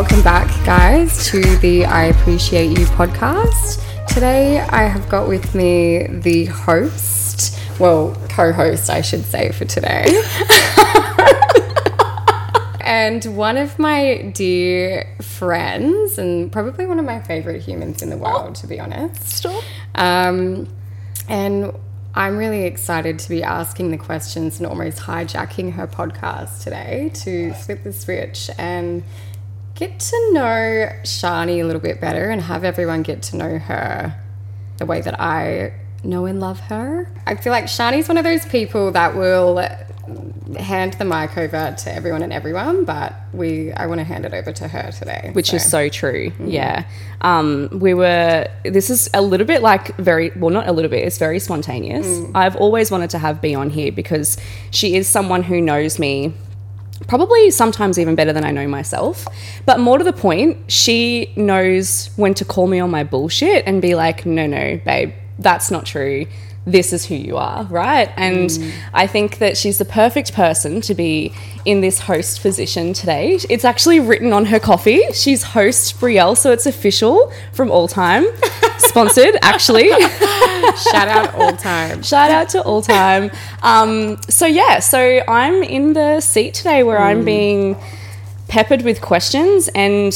welcome back, guys, to the I Appreciate You podcast. Today, I have got with me the host, well, co host, I should say, for today. and one of my dear friends, and probably one of my favorite humans in the world, to be honest. Um, and I'm really excited to be asking the questions and almost hijacking her podcast today to flip the switch and get to know Shani a little bit better and have everyone get to know her the way that I know and love her. I feel like Shani's one of those people that will hand the mic over to everyone and everyone, but we I want to hand it over to her today. Which is so true. Yeah. Um, we were, this is a little bit like very, well, not a little bit, it's very spontaneous. I've always wanted to have B on here because she is someone who knows me probably sometimes even better than I know myself. But more to the point, she knows when to call me on my bullshit and be like, no, no, babe, that's not true. This is who you are, right? And I think that she's the perfect person to be in this host position today. It's actually written on her coffee. She's host Brielle, so it's official from all time. Sponsored, actually. Shout out all time. Shout out to all time. Um, so yeah, so I'm in the seat today where I'm being peppered with questions, and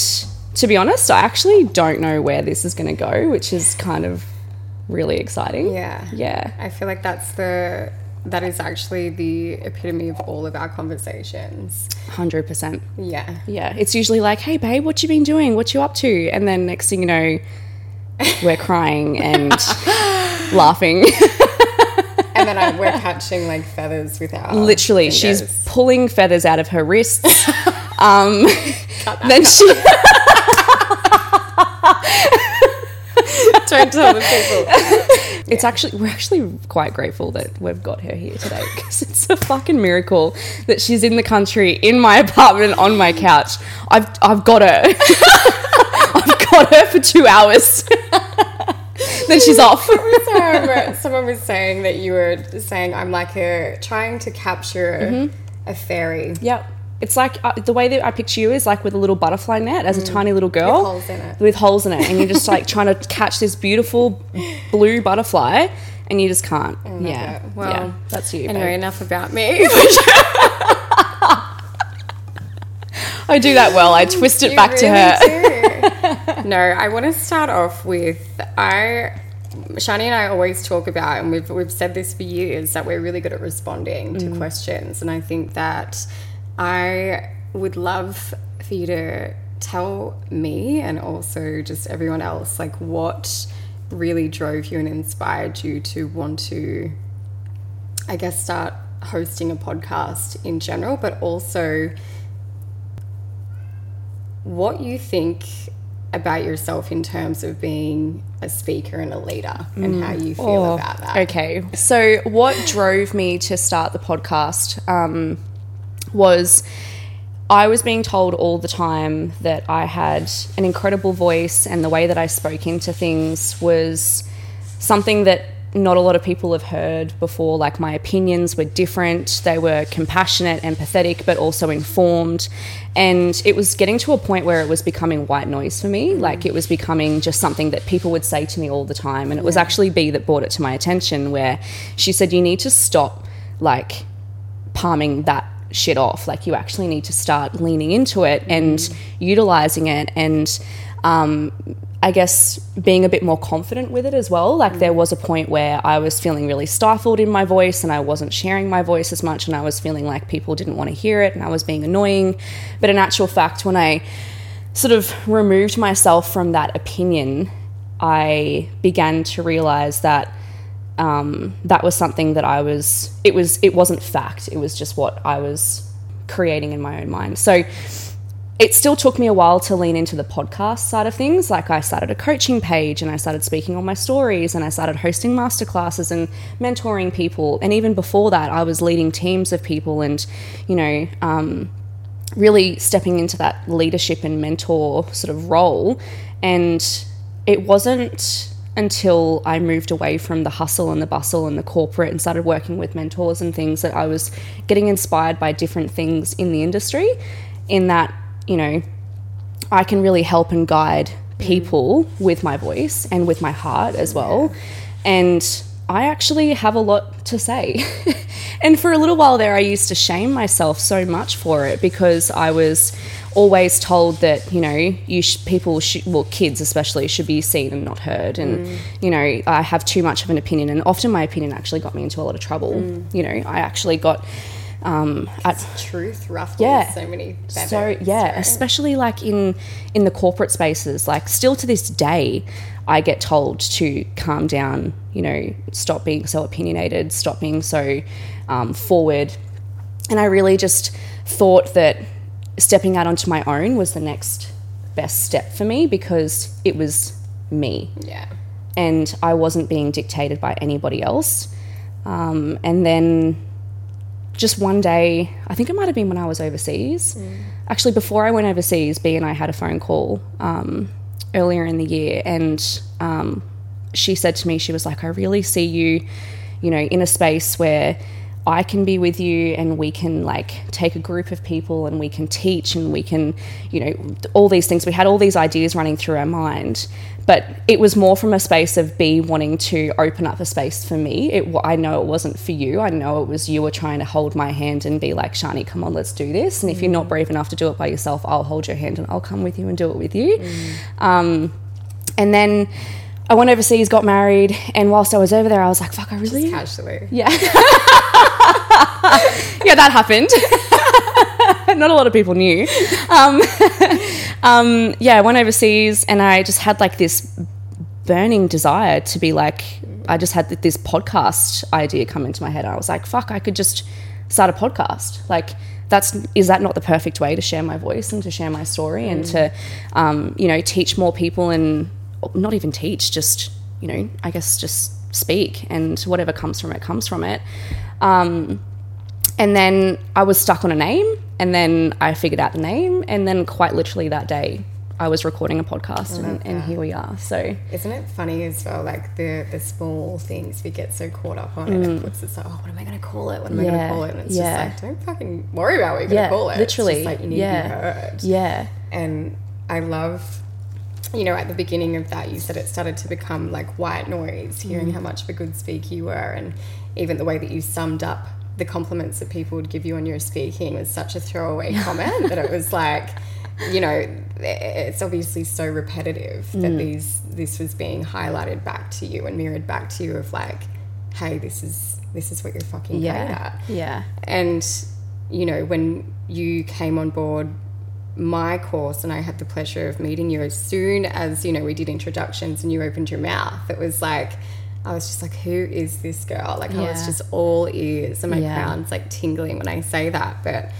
to be honest, I actually don't know where this is going to go, which is kind of really exciting. Yeah. Yeah. I feel like that's the that is actually the epitome of all of our conversations. Hundred percent. Yeah. Yeah. It's usually like, "Hey, babe, what you been doing? What you up to?" And then next thing you know, we're crying and laughing. And then I, we're catching like feathers with our Literally, she's pulling feathers out of her wrists. um, then she. Don't tell the people. It's actually we're actually quite grateful that we've got her here today because it's a fucking miracle that she's in the country in my apartment on my couch. I've I've got her. I've got her for two hours. then she's off. So, someone was saying that you were saying I'm like a trying to capture Mm-hmm. a fairy. Yep. It's like uh, the way that I picture you is like with a little butterfly net as a tiny little girl With holes in it. with holes in it, and you're just like trying to catch this beautiful blue butterfly, and you just can't. yeah, it. Well, yeah, that's you. Anyway, babe. enough about me. I do that well. I twist it You back to her. no, I want to start off with I. Shani and I always talk about, and we've we've said this for years, that we're really good at responding to questions, and I think that I would love for you to tell me and also just everyone else like what really drove you and inspired you to want to I guess start hosting a podcast in general, but also what you think about yourself in terms of being a speaker and a leader and how you feel Oh, about that. Okay. So, what drove me to start the podcast um, was I was being told all the time that I had an incredible voice, and the way that I spoke into things was something that not a lot of people have heard before. Like, my opinions were different, they were compassionate, empathetic, but also informed. And it was getting to a point where it was becoming white noise for me. Mm. Like, it was becoming just something that people would say to me all the time. And it was actually B that brought it to my attention, where she said, You need to stop, like, palming that shit off. Like you actually need to start leaning into it and utilizing it and um, I guess being a bit more confident with it as well. Like there was a point where I was feeling really stifled in my voice and I wasn't sharing my voice as much and I was feeling like people didn't want to hear it and I was being annoying. But in actual fact, when I sort of removed myself from that opinion, I began to realize that um, that was something that I was. It was. It wasn't fact. It was just what I was creating in my own mind. So it still took me a while to lean into the podcast side of things. Like I started a coaching page and I started speaking on my stories and I started hosting masterclasses and mentoring people. And even before that, I was leading teams of people and, you know, um, really stepping into that leadership and mentor sort of role. And it wasn't until I moved away from the hustle and the bustle and the corporate and started working with mentors and things that I was getting inspired by different things in the industry. In that, you know, I can really help and guide mm. people with my voice and with my heart as well. And I actually have a lot to say. and for a little while there, I used to shame myself so much for it because I was always told that you know you sh- people should well kids especially should be seen and not heard and Mm. you know I have too much of an opinion and often my opinion actually got me into a lot of trouble Mm. you know I actually got um, at Truth ruffles yeah so many so yeah right? especially like in in the corporate spaces like still to this day i get told to calm down you know stop being so opinionated stop being so um, forward and i really just thought that stepping out onto my own was the next best step for me because it was me Yeah. and I wasn't being dictated by anybody else. Um, and then just one day, I think it might have been when I was overseas. Actually, before I went overseas, B and I had a phone call um, earlier in the year, and um, she said to me, she was like, "I really see you, you know, in a space where." I can be with you and we can like take a group of people and we can teach and we can, you know, all these things. We had all these ideas running through our mind, but it was more from a space of B wanting to open up a space for me. It, I know it wasn't for you. I know it was you were trying to hold my hand and be like, Shani, come on, let's do this. And if you're not brave enough to do it by yourself, I'll hold your hand and I'll come with you and do it with you. Um, and then I went overseas, got married, and whilst I was over there, I was like, fuck, I really. Casually. Yeah. yeah, that happened. Not a lot of people knew. Um, um, yeah, I went overseas and I just had like this burning desire to be like, I just had this podcast idea come into my head. I was like, fuck, I could just start a podcast. Like, that's is that not the perfect way to share my voice and to share my story and to, um, you know, teach more people and not even teach, just you know, I guess just speak and whatever comes from it comes from it. Um, and then I was stuck on a name, and then I figured out the name, and then quite literally that day, I was recording a podcast, and, and here we are. So Isn't it funny as well? Like the the small things we get so caught up on, and it puts us like, oh, what am I going to call it? What am I going Mm. To call it? And it's yeah. just like, don't fucking worry about what you're going to call it. Literally, like you need yeah, to be heard. yeah, And I love, you know, at the beginning of that, you said it started to become like white noise, hearing Mm. how much of a good speaker you were, and even the way that you summed up the compliments that people would give you on your speaking was such a throwaway comment that it was like, you know, it's obviously so repetitive that Mm. these this was being highlighted back to you and mirrored back to you of like, hey, this is this is what you're fucking great at. yeah, yeah, And, you know, when you came on board my course and I had the pleasure of meeting you as soon as, you know, we did introductions and you opened your mouth, it was like, I was just like, who is this girl? Like, I was just all ears and my Yeah. crown's like tingling when I say that. But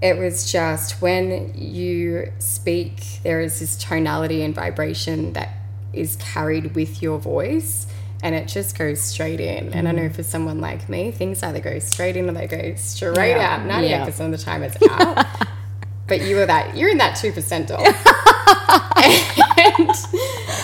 it was just when you speak, there is this tonality and vibration that is carried with your voice and it just goes straight in. And I Mm. know for someone like me, things either go straight in or they go straight Yeah. out. 98% Yeah. of the time it's out. but you were that, you're in that 2% off. and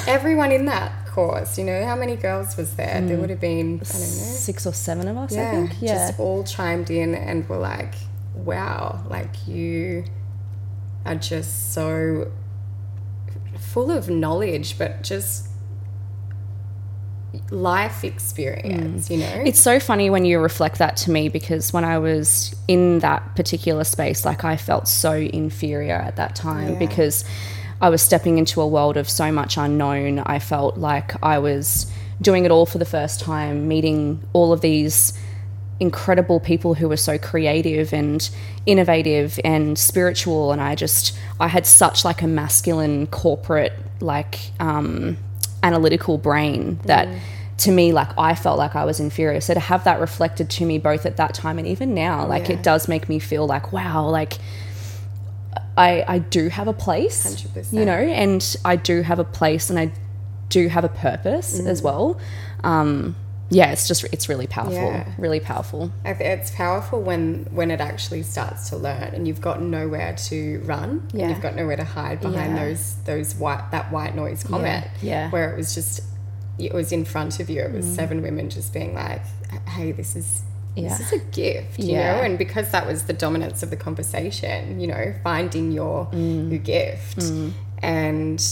everyone in that course, you know, how many girls was there? There would have been, I don't know, six or seven of us, I yeah, think. Yeah, just all chimed in and were like, wow, like you are just so full of knowledge, but just life experience, you know? Mm. It's so funny when you reflect that to me because when I was in that particular space, like I felt so inferior at that time Yeah. because I was stepping into a world of so much unknown. I felt like I was doing it all for the first time, meeting all of these incredible people who were so creative and innovative and spiritual and I just I had such like a masculine corporate like um analytical brain that to me like I felt like I was inferior so to have that reflected to me both at that time and even now like Yeah. it does make me feel like wow like I I do have a place 100%. you know and I do have a place and I do have a purpose Mm. as well um yeah it's just it's really powerful Yeah. really powerful It's powerful when when it actually starts to learn and you've got nowhere to run Yeah. and you've got nowhere to hide behind Yeah. those those white that white noise comment yeah. Mm. where it was just it was in front of you it was seven women just being like hey this is Yeah. this is a gift, you Yeah. know? And because that was the dominance of the conversation, you know, finding your Mm. your gift. And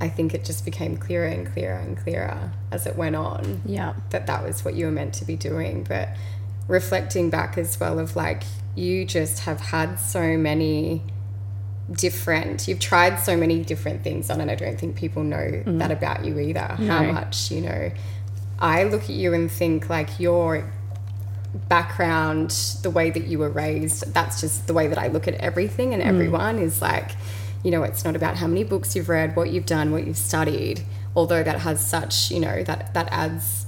I think it just became clearer and clearer and clearer as it went on Yeah. that that was what you were meant to be doing. But reflecting back as well of like you just have had so many different you've tried so many different things on and I don't think people know that about you either. How much, you know, I look at you and think like your background, the way that you were raised, that's just the way that I look at everything and mm. everyone is like, you know, it's not about how many books you've read, what you've done, what you've studied, although that has such, you know, that that adds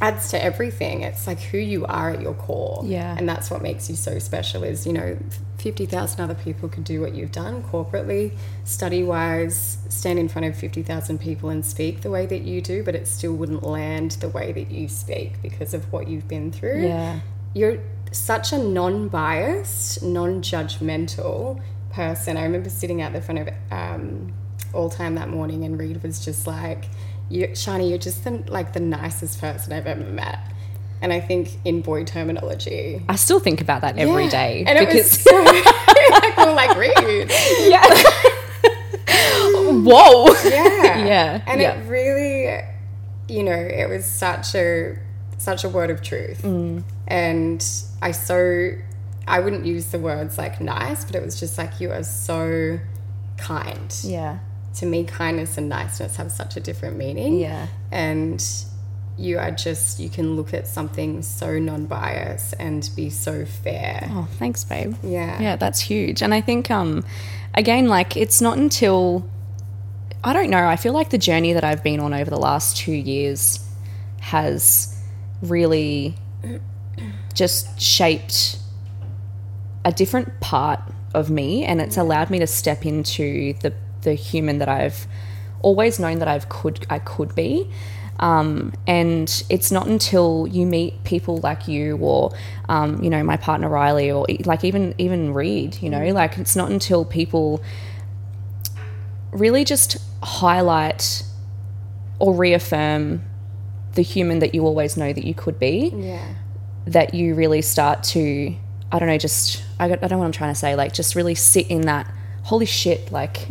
adds to everything. It's like who you are at your core. Yeah. And that's what makes you so special is, you know, 50,000 other people could do what you've done corporately, study wise, stand in front of 50,000 people and speak the way that you do, but it still wouldn't land the way that you speak because of what you've been through. Yeah. You're such a non biased, non judgmental person. I remember sitting out the front of um, All Time that morning and Reed was just like, you, Shani, you're just the, like the nicest person I've ever met. And I think in boy terminology, I still think about that every Yeah. day And it was because so like, we're like Reed. yeah. Whoa. Yeah. Yeah, And yeah. it really, you know, it was such a such a word of truth. Mm. And I so I wouldn't use the words like nice, but it was just like you are so kind. Yeah. To me, kindness and niceness have such a different meaning. Yeah. And you are just you can look at something so non-biased and be so fair. Oh, thanks, babe. Yeah. Yeah, that's huge. And I think, um, again, like it's not until I don't know. I feel like the journey that I've been on over the last two years has really just shaped a different part of me, and it's allowed me to step into the the human that I've always known that I've could I could be. Um, and it's not until you meet people like you or um, you know my partner Riley or like even even Reed you know like it's not until people really just highlight or reaffirm the human that you always know that you could be Yeah. that you really start to I don't know just I, I don't know what I'm trying to say like just really sit in that holy shit like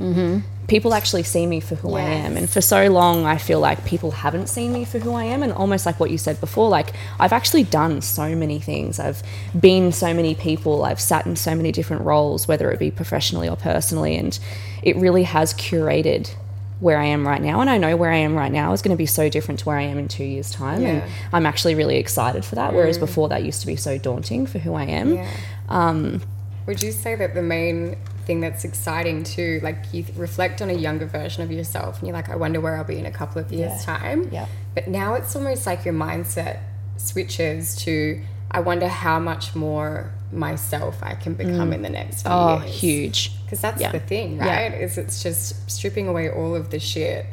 people actually see me for who I am. And for so long I feel like people haven't seen me for who I am. And almost like what you said before like I've actually done so many things. I've been so many people. I've sat in so many different roles whether it be professionally or personally. And it really has curated where I am right now. And I know where I am right now is going to be so different to where I am in 2 years time. Yeah. and I'm actually really excited for that whereas mm. before that used to be so daunting for who I am. Yeah. Um, Would you say that the main thing that's exciting too, like you reflect on a younger version of yourself and you're like, I wonder where I'll be in a couple of years' Yeah. time. Yeah. But now it's almost like your mindset switches to, I wonder how much more myself I can become in the next few oh years. huge Because that's Yeah. the thing, Yeah. right? Is it's just stripping away all of the shit,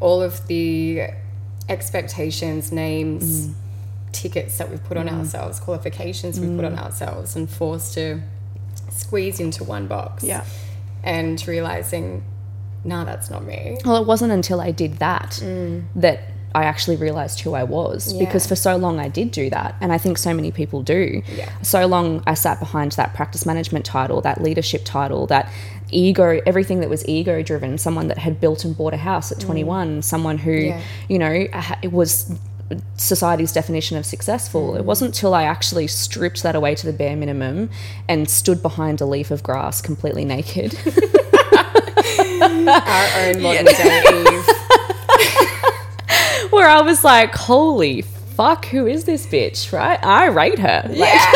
all of the expectations, names, Mm. tickets that we've put on ourselves, qualifications we've put Mm. on ourselves, and forced to squeeze into one box. Yeah. And realizing, nah, that's not me. Well, it wasn't until I did that mm. that I actually realized who I was because for so long I did do that. And I think so many people do. Yeah. So long I sat behind that practice management title, that leadership title, that ego, everything that was ego driven, someone that had built and bought a house at mm. 21, someone who, Yeah. you know, it was society's definition of successful. It wasn't till I actually stripped that away to the bare minimum and stood behind a leaf of grass completely naked. Our own modern day Eve. where I was like, holy fuck, who is this bitch, right? I rate her. Like, Yes.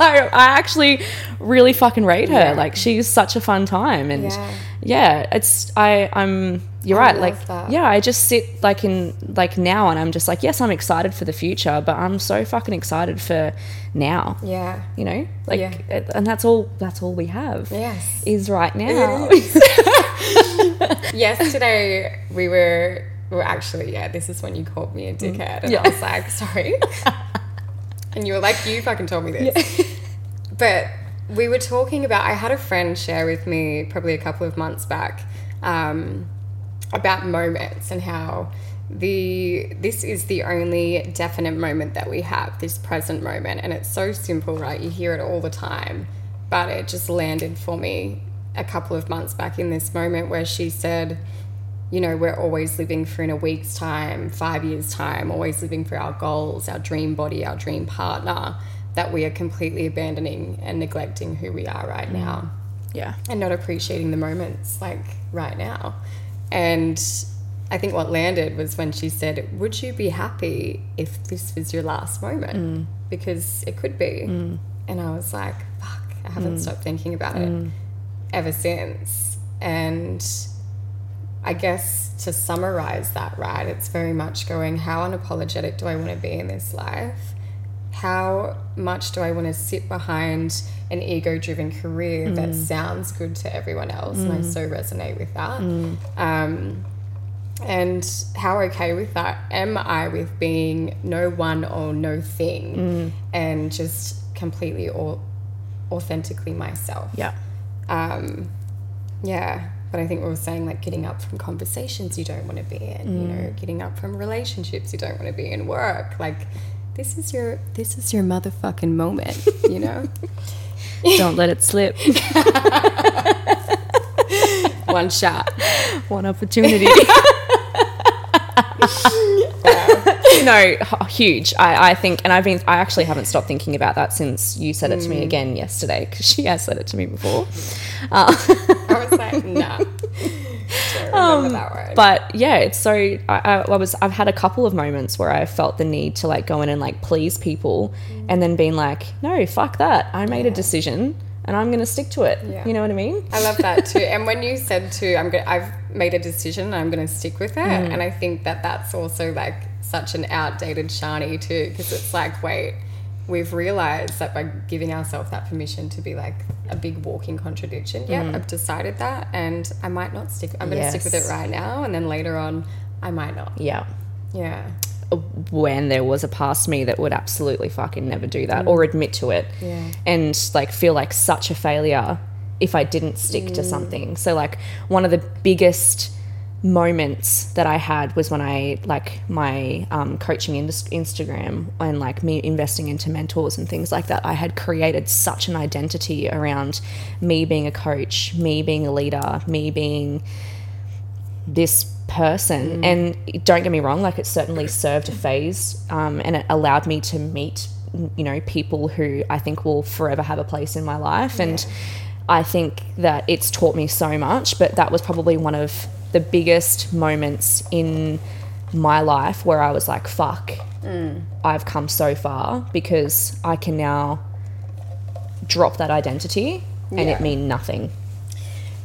I, I actually really fucking rate her. Yeah. Like, she's such a fun time. And Yeah. yeah, it's, I, I'm, you're I right. Like, that. yeah, I just sit like in, like now and I'm just like, yes, I'm excited for the future, but I'm so fucking excited for now. Yeah. You know, like, Yeah. and that's all. That's all we have. Yes. is right now. Yesterday we were well actually yeah this is when you called me a dickhead and Yeah. I was like sorry and you were like you fucking told me this but we were talking about I had a friend share with me probably a couple of months back um, about moments and how the this is the only definite moment that we have this present moment and it's so simple right you hear it all the time but it just landed for me a couple of months back in this moment where she said you know we're always living for in a week's time five years time always living for our goals our dream body our dream partner that we are completely abandoning and neglecting who we are right now Yeah. and not appreciating the moments like right now. And I think what landed was when she said, Would you be happy if this was your last moment? Mm. Because it could be. Mm. And I was like, Fuck, I haven't mm. stopped thinking about it ever since. And I guess to summarize that, right, it's very much going, How unapologetic do I want to be in this life? How much do I want to sit behind an ego driven career that mm. sounds good to everyone else? And I mm. so resonate with that. Mm. Um, and how okay with that am I with being no one or no thing and just completely or authentically myself? Yeah. um, yeah but i think we were saying like getting up from conversations you don't want to be in you know getting up from relationships you don't want to be in work like this is your this is your motherfucking moment you know Don't let it slip. one shot One opportunity. no, h- huge. I, I think, and I've been, I actually haven't stopped thinking about that since you said it to me again yesterday because she has said it to me before. Uh, i was like nah that um, word but yeah, it's so. I, I, I was, I've had a couple of moments where I felt the need to like go in and like please people, mm. and then being like, no, fuck that. I made a decision. And I'm going to stick to it. Yeah. You know what I mean? I love that too. And when you said too, I'm going I've made a decision and I'm going to stick with it. Mm. And I think that that's also like such an outdated Shani too, because it's like, wait, we've realized that by giving ourselves that permission to be like a big walking contradiction. Yeah, mm. I've decided that, and I might not stick. I'm going to stick with it right now, and then later on, I might not. Yeah. Yeah, uh, when there was a past me that would absolutely fucking never do that or mm. admit to it Yeah. and like feel like such a failure if I didn't stick to mm. something. So like one of the biggest moments that I had was when I like my um, coaching indus- Instagram and like me investing into mentors and things like that. I had created such an identity around me being a coach, me being a leader, me being this person. And don't get me wrong, like it certainly served a phase um, and it allowed me to meet, you know, people who I think will forever have a place in my life. And I think that it's taught me so much, but that was probably one of the biggest moments in my life where I was like, fuck, mm. I've come so far because I can now drop that identity and Yeah. it mean nothing.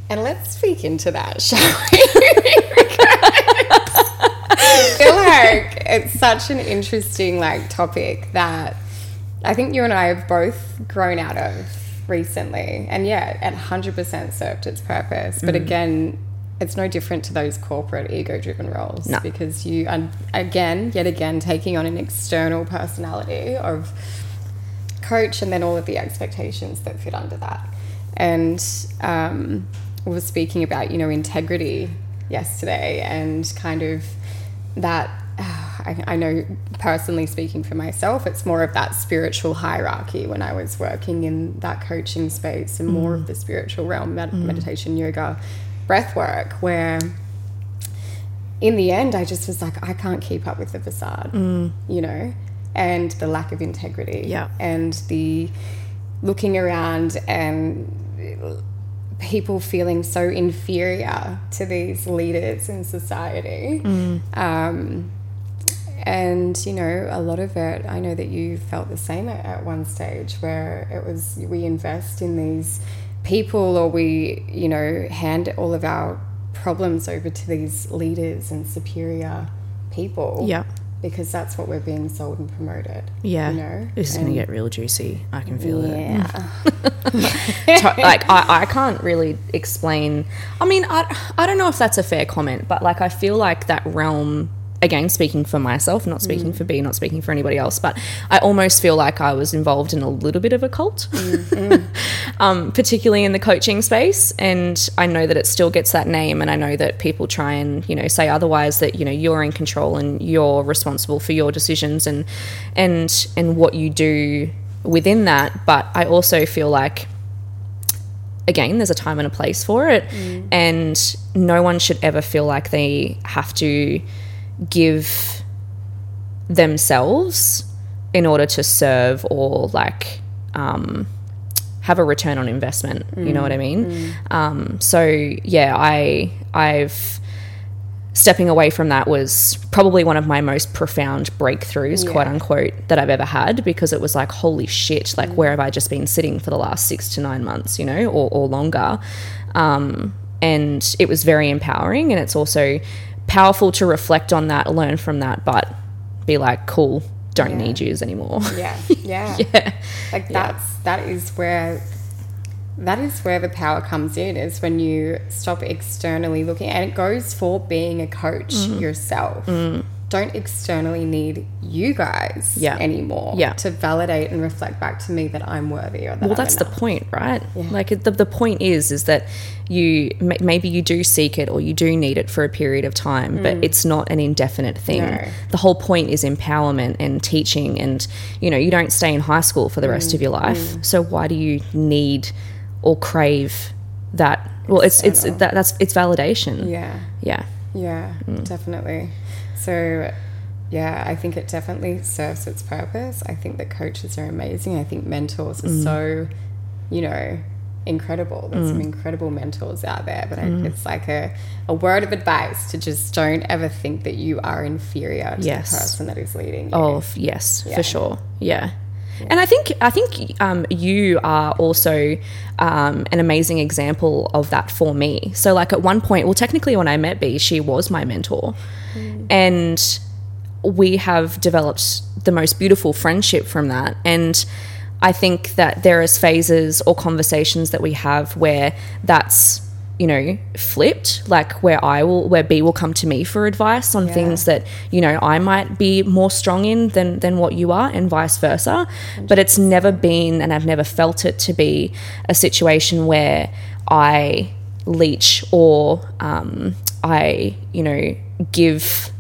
And let's speak into that, shall we? I feel like it's such an interesting like topic that I think you and I have both grown out of recently. And yeah, it 100% served its purpose. But mm. again, it's no different to those corporate ego driven roles No. because you are again, yet again, taking on an external personality of coach and then all of the expectations that fit under that. And um, we were speaking about, you know, integrity yesterday and kind of that. I, I know personally speaking for myself, it's more of that spiritual hierarchy when I was working in that coaching space and more of the spiritual realm, med- meditation, yoga, breath work, where in the end, I just was like, I can't keep up with the facade, you know, and the lack of integrity, Yeah. and the looking around and people feeling so inferior to these leaders in society. Um, and you know, a lot of it, I know that you felt the same at, at one stage where it was we invest in these people or we, you know, hand all of our problems over to these leaders and superior people. Yeah. Because that's what we're being sold and promoted. Yeah. You know? This is going to get real juicy. I can feel it. Yeah. To- like I, I can't really explain i mean I, I don't know if that's a fair comment but like i feel like that realm again speaking for myself not speaking mm. for b not speaking for anybody else but i almost feel like i was involved in a little bit of a cult mm, mm. um, particularly in the coaching space. And I know that it still gets that name, and I know that people try and you know say otherwise that you know you're in control and you're responsible for your decisions and and and what you do within that. But I also feel like again, there's a time and a place for it, and no one should ever feel like they have to give themselves in order to serve or like um, have a return on investment. You know what I mean? Um, so yeah, I I've stepping away from that was probably one of my most profound breakthroughs, quote unquote, that I've ever had because it was like, holy shit, like where have I just been sitting for the last six to nine months, you know, or, or longer. Um, and it was very empowering. And it's also powerful to reflect on that, learn from that, but be like, cool, don't need yous anymore. Yeah, yeah, yeah. Like that's that is where that is where the power comes in is when you stop externally looking and it goes for being a coach Mm. yourself don't externally need you guys Yeah. anymore Yeah. to validate and reflect back to me that i'm worthy or that well that's the point right? Like the, the point is is that you maybe you do seek it or you do need it for a period of time but mm. it's not an indefinite thing. No. the whole point is empowerment and teaching and you know you don't stay in high school for the rest mm. of your life. Mm. So why do you need or crave that? Well it's it's that, that's it's validation. Yeah. Yeah. Yeah, Mm. definitely. So, yeah, I think it definitely serves its purpose. I think that coaches are amazing. I think mentors are Mm. so, you know, incredible. There's some incredible mentors out there, but I, Mm. it's like a, a word of advice to just don't ever think that you are inferior to Yes. the person that is leading you. Oh, f- yes, Yeah. for sure. Yeah. And I think I think um, you are also um, an amazing example of that for me. So, like at one point, well, technically, when I met B, she was my mentor, and we have developed the most beautiful friendship from that. And I think that there is phases or conversations that we have where that's you know flipped like where i will where b will come to me for advice on things that you know i might be more strong in than than what you are and vice versa. But it's never been and i've never felt it to be a situation where i leech or um, i you know give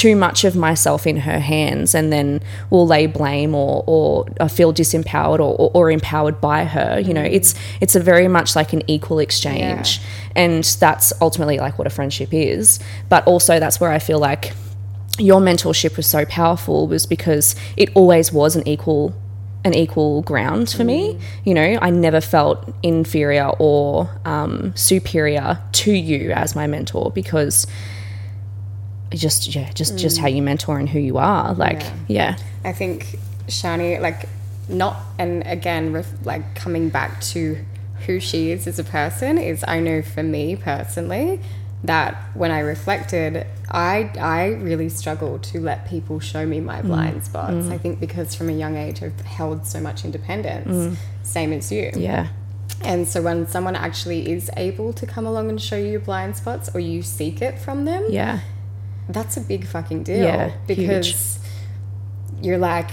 too much of myself in her hands and then will lay blame or, or feel disempowered or, or, or empowered by her. You know, it's it's a very much like an equal exchange. And that's ultimately like what a friendship is. But also that's where I feel like your mentorship was so powerful was because it always was an equal an equal ground for me. You know, I never felt inferior or um, superior to you as my mentor because just yeah, just just how mm. you mentor and who you are. Like yeah, I think Shani, like, not, and again, ref, like coming back to who she is as a person, is I know for me personally that when I reflected, I I really struggled to let people show me my mm. blind spots. Mm. I think because from a young age I've held so much independence, same as you. yeah, And so when someone actually is able to come along and show you your blind spots, or you seek it from them, yeah, that's a big fucking deal Yeah, because you're like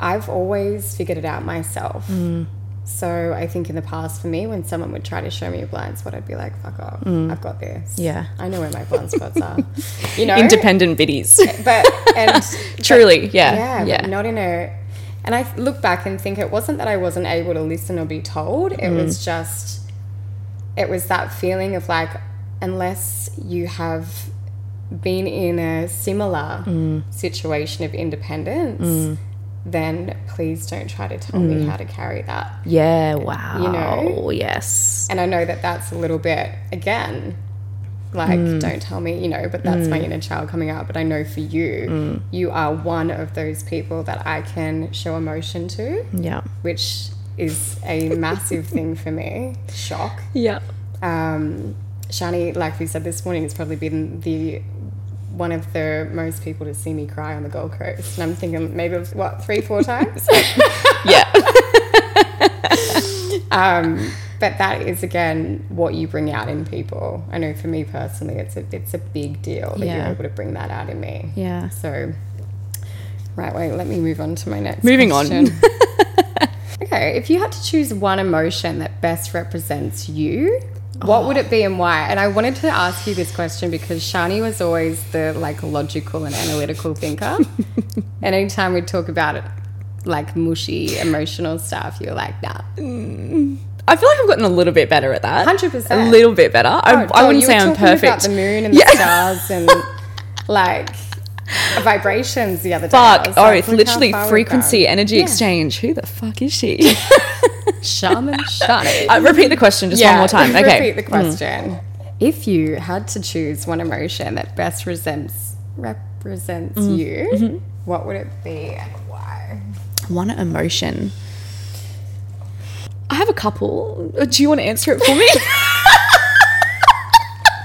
i've always figured it out myself Mm. so i think in the past for me when someone would try to show me a blind spot i'd be like fuck off i've got this Mm. Yeah. i know where my blind spots are you know independent biddies. but and Truly, yeah, yeah, yeah, but not in a. And I look back and think it wasn't that I wasn't able to listen or be told. It Mm. was just, it was that feeling of like, unless you have been in a similar Mm. situation of independence, then please don't try to tell Mm. me how to carry that. yeah. Wow. You know? yes. And I know that that's a little bit, again, like, Mm. don't tell me, you know, but that's my inner child coming out. But I know for you, Mm. you are one of those people that I can show emotion to, Yeah. which is a massive thing for me. Shock. Yeah. Um, Shani, like we said this morning, has probably been the one of the most people to see me cry on the Gold Coast. And I'm thinking maybe, it was, what, three, four times? Yeah. Um, but that is again what you bring out in people. I know for me personally, it's a it's a big deal that Yeah. you're able to bring that out in me. Yeah. So, right, wait, let me move on to my next. Moving on. question. okay, Okay, if you had to choose one emotion that best represents you, what would oh. it be and why? And I wanted to ask you this question because Shani was always the like logical and analytical thinker. and anytime we talk about it, like mushy emotional stuff, you're like, nah, mm. I feel like I've gotten a little bit better at that. 100%. A little bit better. I, oh, I Oh, wouldn't you say I'm perfect. the moon and the stars and like vibrations the other day. Fuck. was Oh, like, it's literally frequency, energy Yeah. exchange. Who the fuck is she? Shaman Shani. uh, repeat the question just one more time. Okay. Repeat the question. If you had to choose one emotion that best represents represents Mm-hmm. you, what would it be and why? One emotion. I have a couple. Uh, Do you want to answer it for me?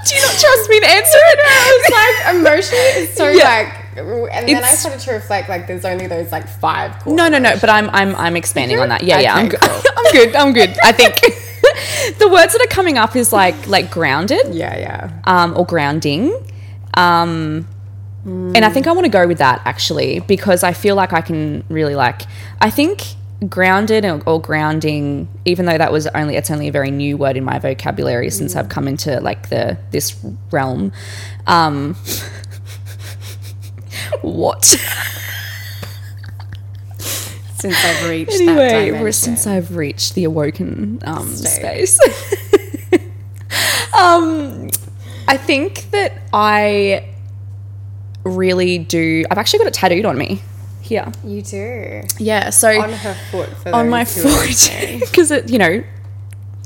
Do you not trust me to answer it? It's like emotion is so Yeah. like, and then I started to reflect like there's only those like five. No, no, no. But I'm I'm I'm expanding on that. Yeah, yeah. I'm Okay, good. I'm good. I'm good. I think the words that are coming up is like like grounded. Yeah, yeah. um, or grounding. Um, And I think I want to go with that actually because I feel like I can really like. I think grounded or, grounding, even though that was only it's only a very new word in my vocabulary since I've come into like the this realm. Um, what? Since I've reached that anyway, since I've reached the awoken um, State. space, um, I think that I really do. I've actually got it tattooed on me here. you do Yeah, so on her foot for on my those who are foot because it, you know,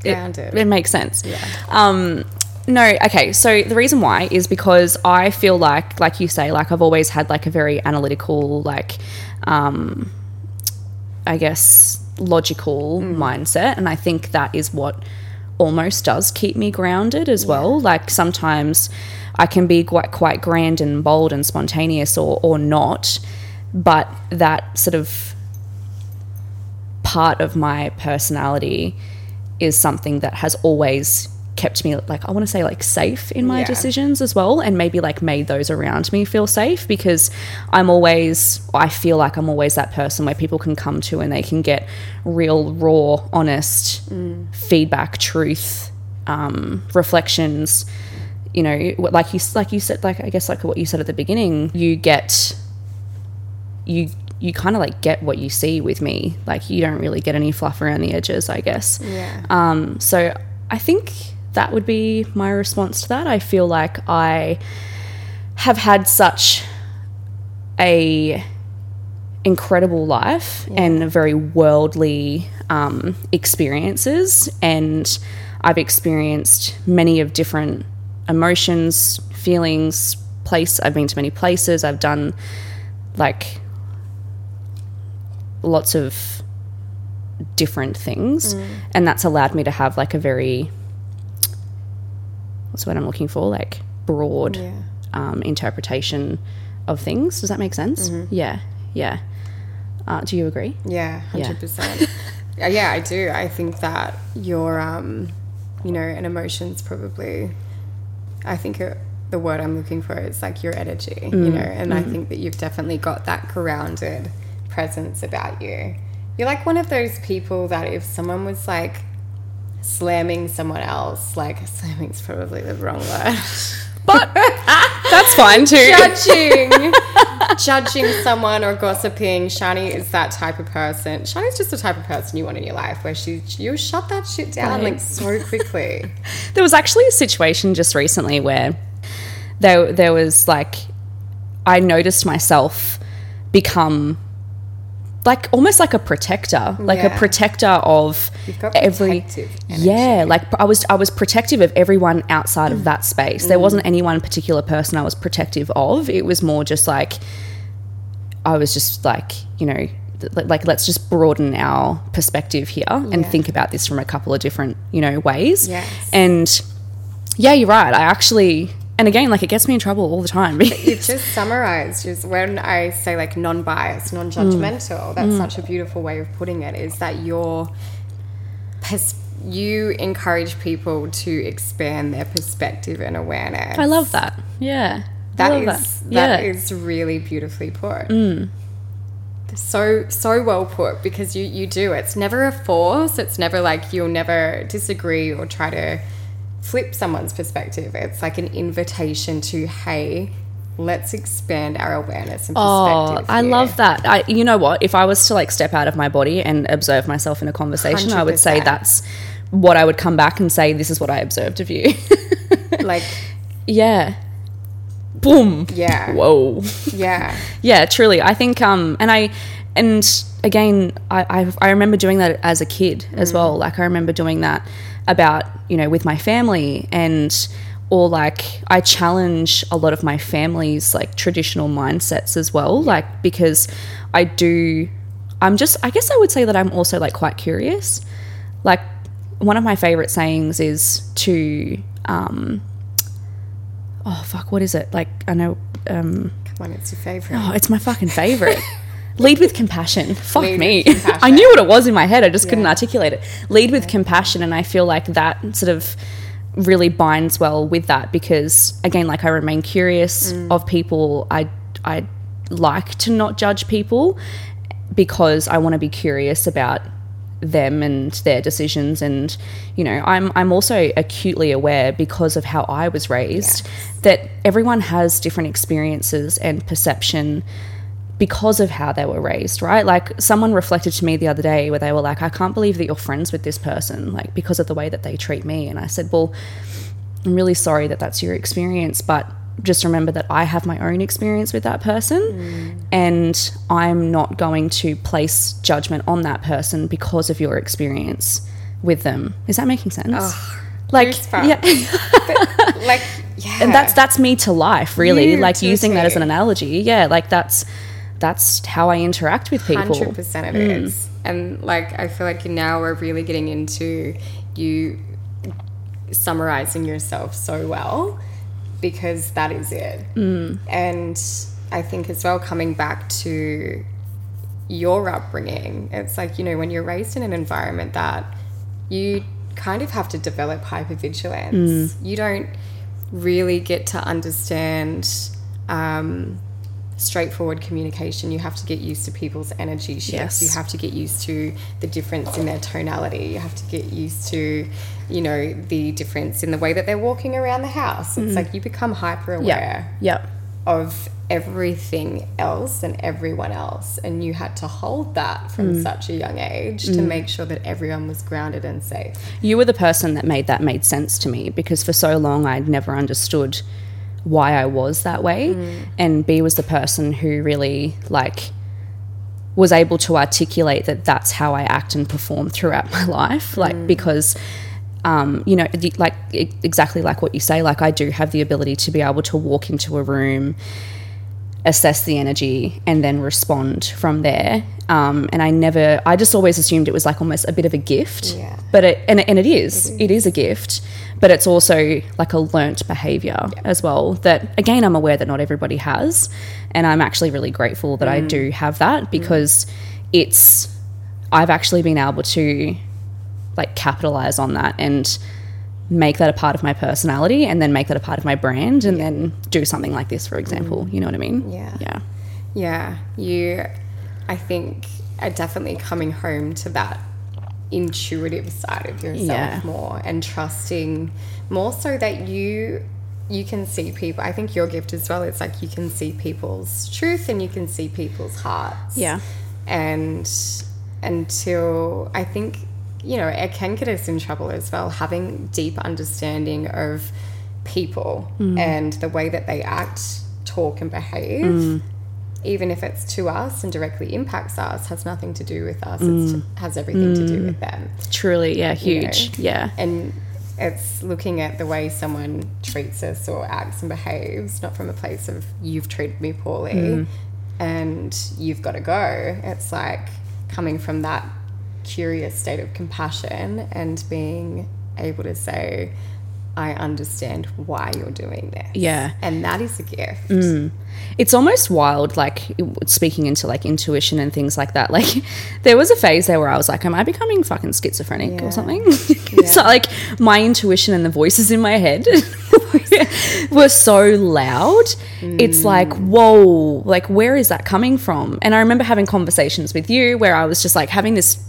it, Grounded. it makes sense. Yeah. Um, no, okay. So the reason why is because I feel like, like you say, like I've always had like a very analytical, like, um, I guess logical mindset, and I think that is what almost does keep me grounded as well. Like sometimes I can be quite quite grand and bold and spontaneous, or or not, but that sort of part of my personality is something that has always kept me like I want to say like safe in my Yeah. decisions as well and maybe like made those around me feel safe because I'm always I feel like I'm always that person where people can come to and they can get real raw honest feedback truth um, reflections you know like you like you said like I guess like what you said at the beginning you get you you kind of like get what you see with me. Like you don't really get any fluff around the edges i guess. Yeah. um so i think that would be my response to that. I feel like i have had such a incredible life and very worldly um, experiences and i've experienced many of different emotions feelings place i've been to many places i've done like lots of different things and that's allowed me to have like a very what's what i'm looking for like broad Yeah. um, interpretation of things does that make sense yeah yeah uh, do you agree Yeah, Yeah. hundred percent. Yeah, I do. I think that your, um, you know, an emotion's probably. I think it, the word I'm looking for is like your energy, you Mm. know, and I think that you've definitely got that grounded presence about you. You're like one of those people that if someone was like slamming someone else, like slamming's probably the wrong word. but that's fine too. Judging. Judging someone or gossiping. Shani is that type of person. Shani's just the type of person you want in your life where she you'll shut that shit down like so quickly. There was actually a situation just recently where there there was like I noticed myself become like almost like a protector, like a protector of every yeah, like I was I was protective of everyone outside of that space. There wasn't any one particular person I was protective of. It was more just like I was just like, you know, th- like let's just broaden our perspective here and Yeah. think about this from a couple of different, you know, ways. Yes. And yeah, you're right. I actually and again, like it gets me in trouble all the time. you've just summarized just when i say like non-biased non-judgmental mm. that's mm. such a beautiful way of putting it is that you're pers- you encourage people to expand their perspective and awareness I love that. Yeah. That is that. that. that yeah. is really beautifully put. Mm. so so well put because you you do it's never a force it's never like you'll never disagree or try to flip someone's perspective it's like an invitation to hey let's expand our awareness and perspective. Oh, I here. love that. I, you know what? If I was to like step out of my body and observe myself in a conversation, I would say that's what I would come back and say. This is what I observed of you. like yeah. Boom. yeah Whoa. yeah Yeah, truly. I think, um, and I, and again, I, I, I remember doing that as a kid as well. Like, I remember doing that about, you know, with my family and, or like, I challenge a lot of my family's like traditional mindsets as well. Like, because I do, I'm just, I guess I would say that I'm also like quite curious. Like, one of my favorite sayings is to, um, oh, fuck, what is it? Like, I know, um, come on it's your favorite Oh, it's my fucking favorite. Lead with compassion. Fuck Lead me. compassion. I knew what it was in my head. I just couldn't articulate it. Lead with compassion, and I feel like that sort of really binds well with that because again, like I remain curious Mm. of people. I I like to not judge people because I want to be curious about them and their decisions and you know I'm I'm also acutely aware because of how I was raised that everyone has different experiences and perception because of how they were raised, right? Like someone reflected to me the other day where they were like, I can't believe that you're friends with this person, like because of the way that they treat me. And I said, Well, I'm really sorry that that's your experience, but just remember that I have my own experience with that person and I'm not going to place judgment on that person because of your experience with them. Is that making sense? like, yeah. like yeah and that's that's me to life really You like using that as an analogy yeah like that's that's how i interact with people Hundred percent, of it mm. is, and like I feel like now we're really getting into you summarizing yourself so well because that is it. Mm. And I think as well, coming back to your upbringing, it's like you know when you're raised in an environment that you kind of have to develop hypervigilance. Mm. You don't really get to understand. Um, straightforward communication. You have to get used to people's energy shifts. Yes. You have to get used to the difference in their tonality. You have to get used to, you know, the difference in the way that they're walking around the house. It's mm-hmm. like you become hyper aware yeah of everything else and everyone else. And you had to hold that from mm. such a young age to mm. make sure that everyone was grounded and safe. you were the person that made that made sense to me because for so long i'd never understood why i was that way and b was the person who really like was able to articulate that that's how i act and perform throughout my life like because um, you know, like exactly like what you say. Like I do have the ability to be able to walk into a room, assess the energy, and then respond from there. Um, and I never, I just always assumed it was like almost a bit of a gift. Yeah. But it and, and it is, it is a gift, but it's also like a learnt behavior as well. That again, I'm aware that not everybody has, and I'm actually really grateful that I mm. do have that mm. because it's. I've actually been able to like capitalize on that and make that a part of my personality and then make that a part of my brand and then do something like this for example mm. you know what i mean Yeah. yeah Yeah, you, I think, are definitely coming home to that intuitive side of yourself Yeah. more and trusting more so that you you can see people i think your gift as well it's like you can see people's truth and you can see people's hearts Yeah. and until i think you know it can get us in trouble as well having deep understanding of people mm. and the way that they act talk and behave mm. Even if it's to us and directly impacts us has nothing to do with us. It mm. has everything to do mm. with them. Truly yeah you know. huge yeah. And it's looking at the way someone treats us or acts and behaves not from a place of you've treated me poorly mm. and you've got to go. It's like coming from that curious state of compassion and being able to say i understand why you're doing this. Yeah. and that is a gift it's almost wild like speaking into like intuition and things like that like there was a phase there where i was like am i becoming fucking schizophrenic Yeah. or something so like my intuition and the voices in my head were so loud. It's mm. like, whoa, like where is that coming from? And I remember having conversations with you where I was just like having this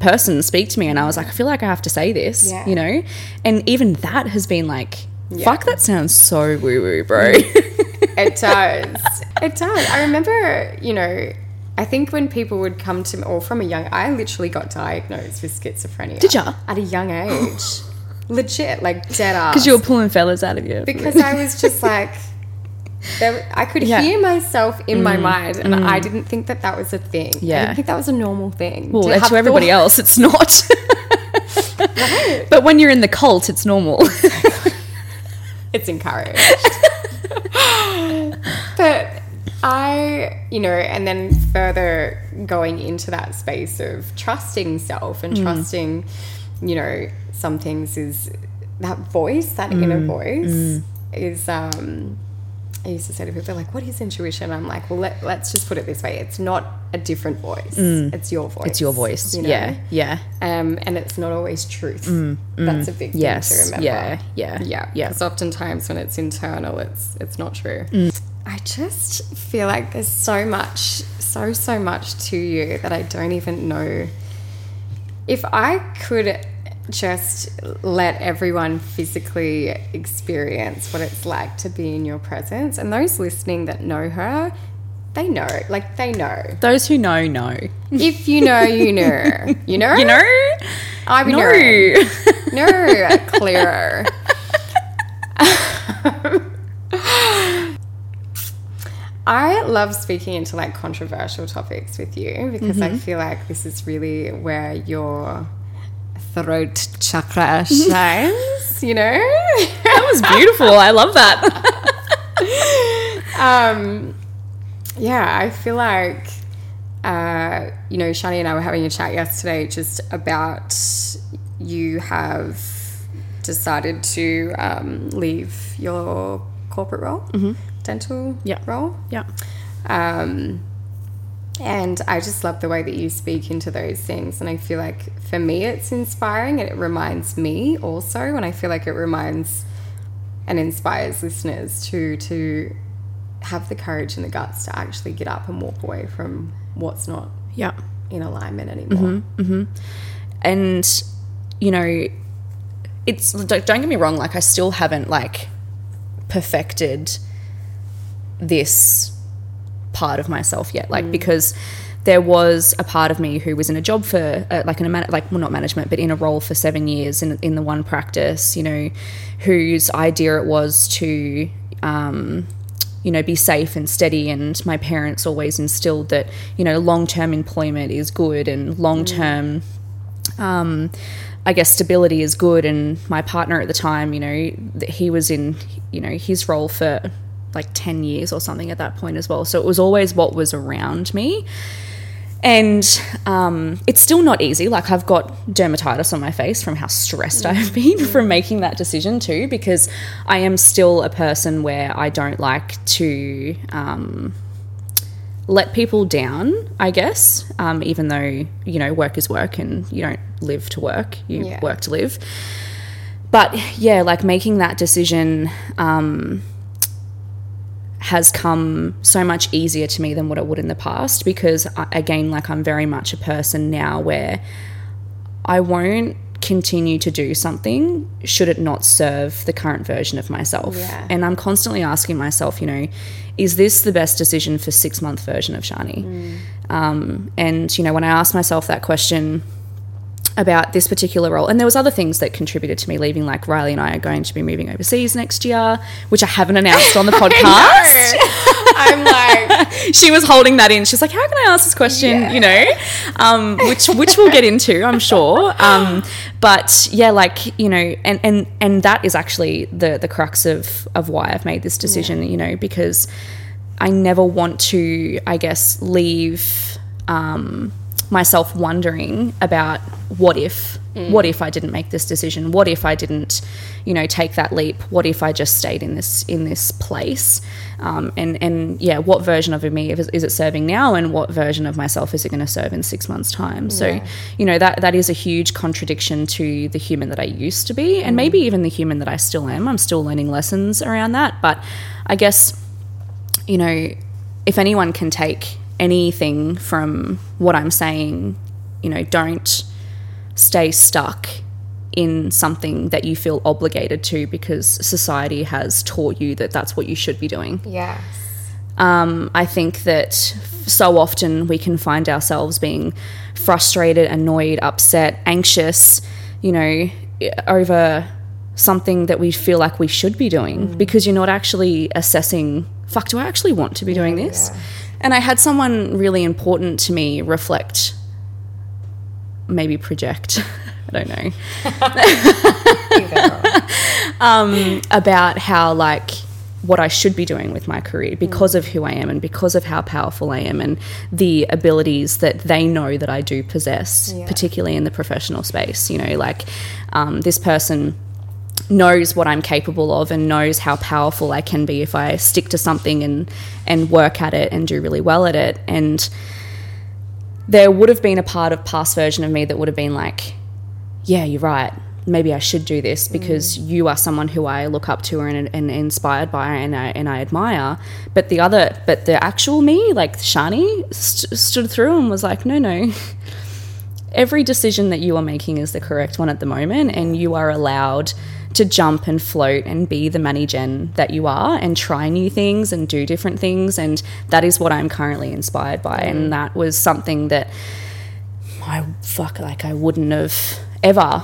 person speak to me and I was like, I feel like I have to say this, Yeah. you know? And even that has been like, fuck, that sounds so woo woo, bro. It does. it does. I remember, you know, I think when people would come to me, or from a young, I literally got diagnosed with schizophrenia. Did ya? At a young age. Legit, like dead ass. Because you were pulling fellas out of you. because I was just like, there, I could Yeah. Mm. hear myself in my mind, and I didn't think that that was a thing. I Yeah. didn't think that was a normal thing. well, to to everybody thought- else, it's not. But when you're in the cult, it's normal. it's encouraged. but I, you know, and then further going into that space of trusting self and mm. trusting, you know, some things is that voice, that inner mm. voice mm. is um I used to say to people like, "What is intuition?" I'm like, "Well, let, let's just put it this way: it's not a different voice; it's your voice. it's your voice. you know? Yeah, yeah. um, and it's not always truth. That's a big thing to remember. yeah, yeah, yeah, yeah. Because oftentimes when it's internal, it's it's not true. Mm. I just feel like there's so much, so so much to you that I don't even know. If I could just let everyone physically experience what it's like to be in your presence, and those listening that know her, they know, like they know. Those who know, know. If you know, you know. You know? You know? I No. know. No, clearer. I love speaking into like controversial topics with you because I mm-hmm. feel like this is really where your throat chakra shines, you know? That was beautiful. I love that. um, yeah, I feel like, uh, you know, Shani and I were having a chat yesterday just about you have decided to um, leave your corporate role, dental Yeah. role. yeah. Um, and I just love the way that you speak into those things. And I feel like for me, it's inspiring and it reminds me also. And I feel like it reminds and inspires listeners to, to have the courage and the guts to actually get up and walk away from what's not Yeah. in alignment anymore. Mm-hmm, mm-hmm. and you know it's don't get me wrong like i still haven't like perfected this part of myself yet like because there was a part of me who was in a job for uh, like in a man- like well not management but in a role for 7 years in in the one practice you know whose idea it was to um you know be safe and steady. And my parents always instilled that you know long-term employment is good and long-term um, I guess stability is good. And my partner at the time, you know, he was in, you know, his role for like 10 years or something at that point as well. So it was always what was around me. And um, it's still not easy. Like, I've got dermatitis on my face from how stressed I've been from making that decision, too, because I am still a person where I don't like to. Um, let people down, I guess, um, even though, you know, work is work and you don't live to work, you Yeah. work to live. But yeah, like making that decision um, has come so much easier to me than what it would in the past because, I, again, like I'm very much a person now where I won't continue to do something should it not serve the current version of myself. Yeah. And I'm constantly asking myself, you know, is this the best decision for six month version of Shani? Um, and you know, when I ask myself that question about this particular role, and there was other things that contributed to me leaving, like Riley and I are going to be moving overseas next year, which I haven't announced on the podcast. I'm like, she was holding that in. She's like, "How can I ask this question?" You know, um, which which we'll get into, I'm sure. Um, but yeah, like you know, and and and that is actually the the crux of of why I've made this decision. You know, because I never want to, I guess, leave. Um, myself wondering about what if what if I didn't make this decision? What if I didn't you know take that leap? What if I just stayed in this in this place? Um, and and yeah what version of me is, is it serving now? And what version of myself is it going to serve in six months time? So you know that that is a huge contradiction to the human that I used to be and maybe even the human that I still am. I'm still learning lessons around that. But I guess you know, if anyone can take anything from what I'm saying, you know, don't stay stuck in something that you feel obligated to because society has taught you that that's what you should be doing. Yes. Um, I think that so often we can find ourselves being frustrated, annoyed, upset, anxious, you know, over something that we feel like we should be doing because you're not actually assessing, fuck, do I actually want to be doing this? yeah. And I had someone really important to me reflect, maybe project, I don't know, Either. about how like what I should be doing with my career because of who I am and because of how powerful I am and the abilities that they know that I do possess, Yeah. particularly in the professional space. You know, like um, this person knows what I'm capable of and knows how powerful I can be if I stick to something and and work at it and do really well at it. And there would have been a part of past version of me that would have been like yeah you're right. Maybe I should do this because mm. you are someone who I look up to and, and inspired by and I, and I admire. But the other but the actual me like Shani st- stood through and was like no no. Every decision that you are making is the correct one at the moment and you are allowed to jump and float and be the money gen that you are and try new things and do different things and that is what I'm currently inspired by and that was something that I fuck like I wouldn't have ever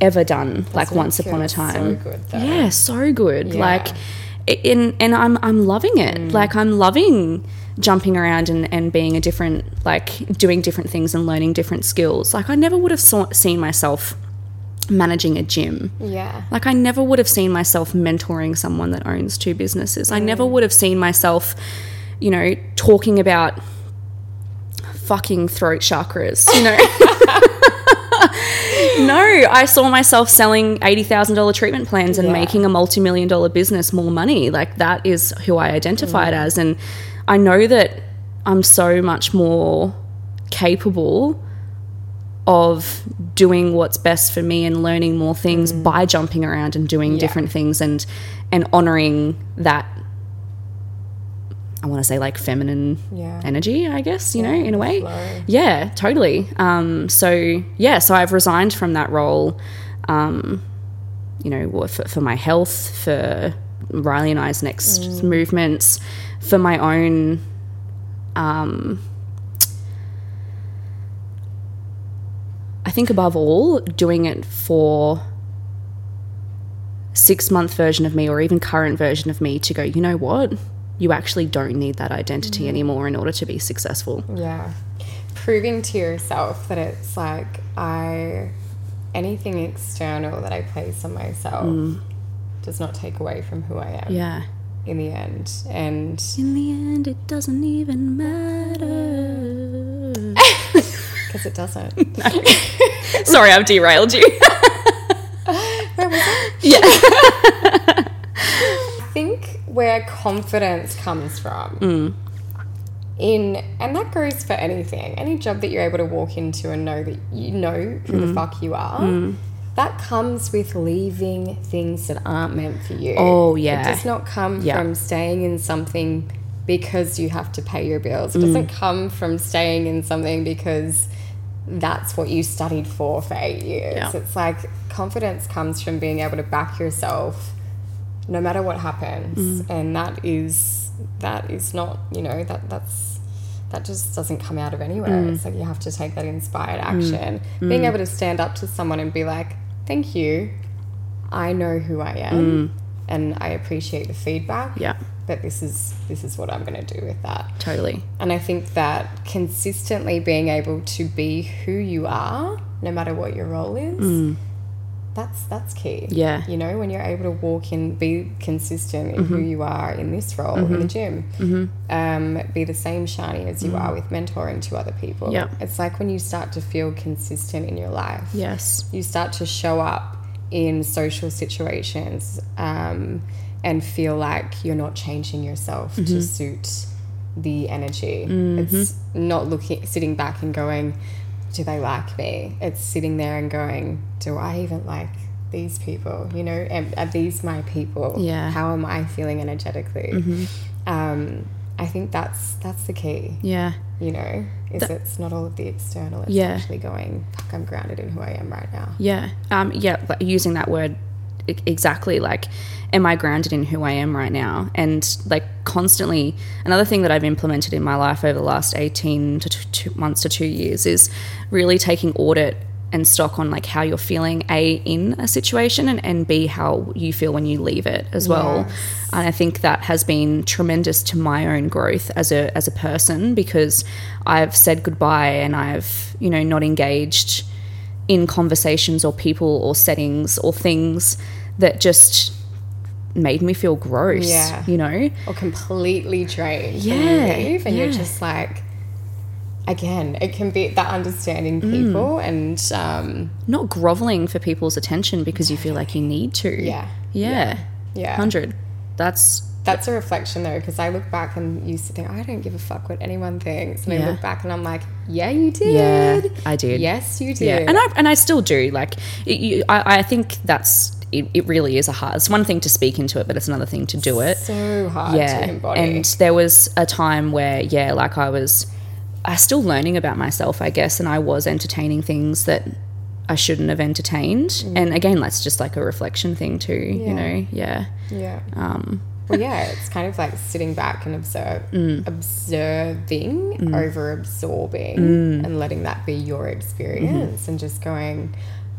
ever done like once upon a feel so time good, yeah so good Yeah. like in and I'm I'm loving it. Mm. Like I'm loving jumping around and, and being a different like doing different things and learning different skills. Like I never would have saw, seen myself managing a gym. Yeah. Like I never would have seen myself mentoring someone that owns two businesses. I never mm. would have seen myself, you know, talking about fucking throat chakras, you know. no, I saw myself selling $80,000 treatment plans and Yeah. making a multi-million dollar business more money. Like that is who I identified mm. as and I know that I'm so much more capable of doing what's best for me and learning more things by jumping around and doing Yeah. different things and and honoring that I want to say like feminine Yeah. energy, I guess, you know, in a way. flow. Yeah, totally. Um, so yeah, so I've resigned from that role, um, you know, for, for my health, for Riley and I's next Mm. movements, for my own. Um, I think above all, doing it for six month version of me or even current version of me to go, you know what? You actually don't need that identity Mm. anymore in order to be successful. Yeah. Proving to yourself that it's like I anything external that I place on myself does not take away from who I am Yeah. in the end. And In the end, it doesn't even matter. Because it doesn't. Sorry, I've derailed you. Where was it? yeah. I think where confidence comes from mm. in and that goes for anything any job that you're able to walk into and know that you know who the mm. fuck you are mm. that comes with leaving things that aren't meant for you Oh, yeah. it does not come Yeah. from staying in something because you have to pay your bills it doesn't come from staying in something because that's what you studied for for eight years. Yeah. it's like confidence comes from being able to back yourself no matter what happens. Mm. and that is that is not you know that that's that just doesn't come out of anywhere. Mm. it's like you have to take that inspired action. Being able to stand up to someone and be like thank you. I know who i am and i appreciate the feedback. Mm. Yeah, but this is this is what i'm going to do with that totally. and i think that consistently being able to be who you are no matter what your role is mm. that's that's key. Yeah. You know, when you're able to walk in, be consistent in who mm-hmm. you are in this role in the mm-hmm. gym, mm-hmm. um, be the same Shani as you mm. are with mentoring to other people. Yeah. It's like when you start to feel consistent in your life Yes. you start to show up in social situations um, and feel like you're not changing yourself to suit the energy. It's not looking, sitting back and going, "Do they like me?" It's sitting there and going, "Do I even like these people? You know, am, are these my people? Yeah. How am I feeling energetically?" Um, I think that's that's the key Yeah. you know, is it's not all of the external. It's Yeah. actually going, fuck, I'm grounded in who I am right now. Yeah. Um, yeah. Using that word exactly like, am I grounded in who I am right now? And like constantly, another thing that I've implemented in my life over the last 18 to two months to two years is really taking audit and stock on like how you're feeling a in a situation and, and b how you feel when you leave it as well Yes. and I think that has been tremendous to my own growth as a as a person because I've said goodbye and I've you know not engaged in conversations or people or settings or things that just made me feel gross. Yeah. You know? Or completely drained Yeah, you leave, and you're just like, again, it can be that understanding Mm. people and um, Not groveling for people's attention because you feel like you need to. Yeah. Yeah. yeah. Hundred. That's That's a reflection though, because I look back and you sit there, I don't give a fuck what anyone thinks. And I look back and I'm like, yeah, you did. yeah, I did. Yes, you did. Yeah, and I and I still do. Like, it, you, I, I think that's it, it. Really is a hard. It's one thing to speak into it, but it's another thing to do it. so hard yeah, to embody. and there was a time where yeah, like I was, I was still learning about myself, I guess, and I was entertaining things that I shouldn't have entertained. And again, that's just like a reflection thing too. You Mm. Know, yeah, Yeah. um, Well, yeah, it's kind of like sitting back and observe, observing over absorbing and letting that be your experience and just going,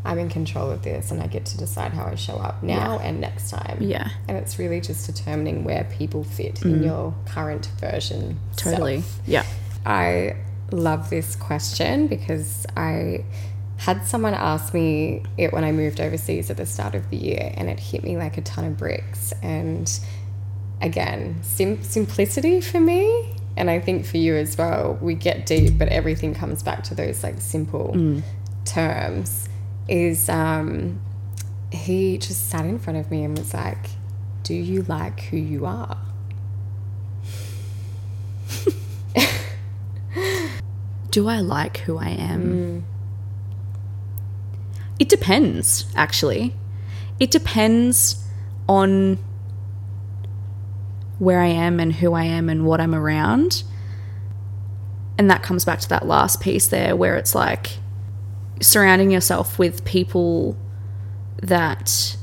I'm in control of this and I get to decide how I show up now and next time. yeah, And it's really just determining where people fit in mm. your current version. totally, self. yeah, I love this question because I had someone ask me it when I moved overseas at the start of the year, and it hit me like a ton of bricks. And again, sim- simplicity for me, and I think for you as well, we get deep, but everything comes back to those like simple mm. terms. Is um, he just sat in front of me and was like, Do you like who you are? Do I like who I am? It depends, actually. It depends on where I am and who I am and what I'm around. And that comes back to that last piece there where it's like surrounding yourself with people that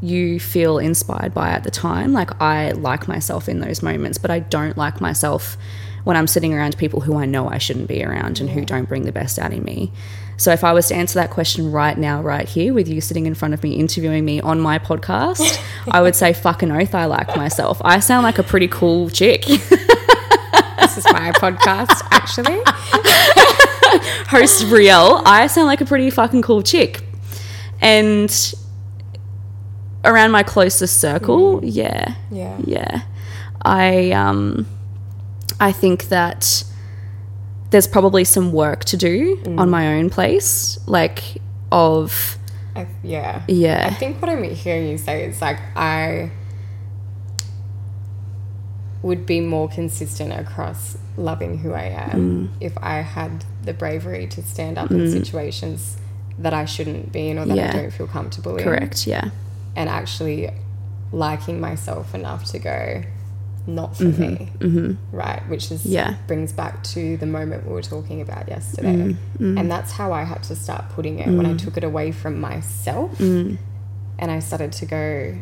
you feel inspired by at the time. Like I like myself in those moments, but I don't like myself when I'm sitting around people who I know I shouldn't be around and who don't bring the best out in me. So if I was to answer that question right now, right here, with you sitting in front of me, interviewing me on my podcast, I would say fucking oath I like myself. I sound like a pretty cool chick. This is my podcast, actually. host Brielle, I sound like a pretty fucking cool chick. And around my closest circle, yeah. Yeah. Yeah. I um I think that there's probably some work to do on my own place, like of I, yeah. I think what I'm hearing you say is like I would be more consistent across loving who I am mm. if I had the bravery to stand up in mm. situations that I shouldn't be in or that Yeah. I don't feel comfortable in. Correct, yeah. And actually liking myself enough to go, not for mm-hmm, me. Mm-hmm. Right. Which is Yeah. brings back to the moment we were talking about yesterday. Mm, and that's how I had to start putting it when I took it away from myself and I started to go,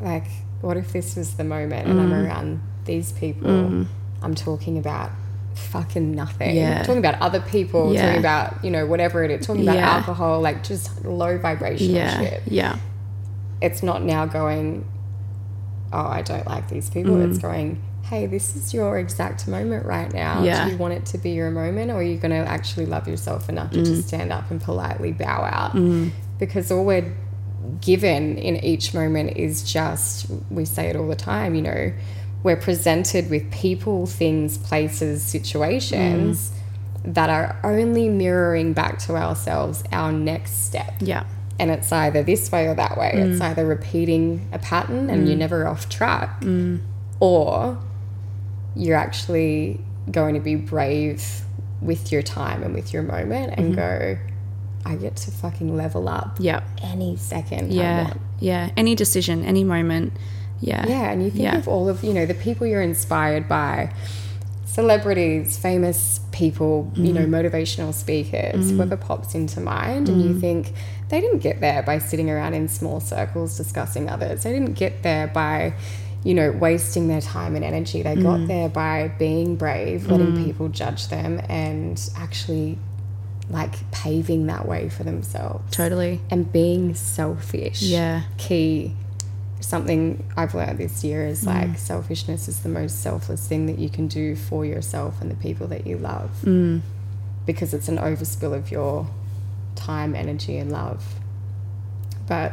like, what if this was the moment and I'm around these people? I'm talking about fucking nothing. Yeah. Talking about other people, Yeah. talking about, you know, whatever it is, talking about Yeah. alcohol, like just low vibrational Yeah. shit. Yeah. It's not now going, oh, I don't like these people. Mm. It's going, hey, this is your exact moment right now. Yeah. Do you want it to be your moment or are you going to actually love yourself enough to Mm. just stand up and politely bow out? Because all we're given in each moment is just, we say it all the time, you know, we're presented with people, things, places, situations mm. that are only mirroring back to ourselves our next step. Yeah. And it's either this way or that way. It's mm. either repeating a pattern and you're mm. never off track, or you're actually going to be brave with your time and with your moment and mm-hmm. go, I get to fucking level up Yeah. any second I Yeah. want. Yeah. Any decision, any moment. Yeah. Yeah, and you think Yeah. of all of, you know, the people you're inspired by, celebrities, famous people, you know, mm-hmm. motivational speakers, mm-hmm. whoever pops into mind, and you mm-hmm. think they didn't get there by sitting around in small circles discussing others. They didn't get there by, you know, wasting their time and energy. They got there by being brave, letting people judge them, and actually like paving that way for themselves Totally. and being selfish Yeah. key something i've learned this year Mm. is like selfishness is the most selfless thing that you can do for yourself and the people that you love Mm. because it's an overspill of your time energy and love but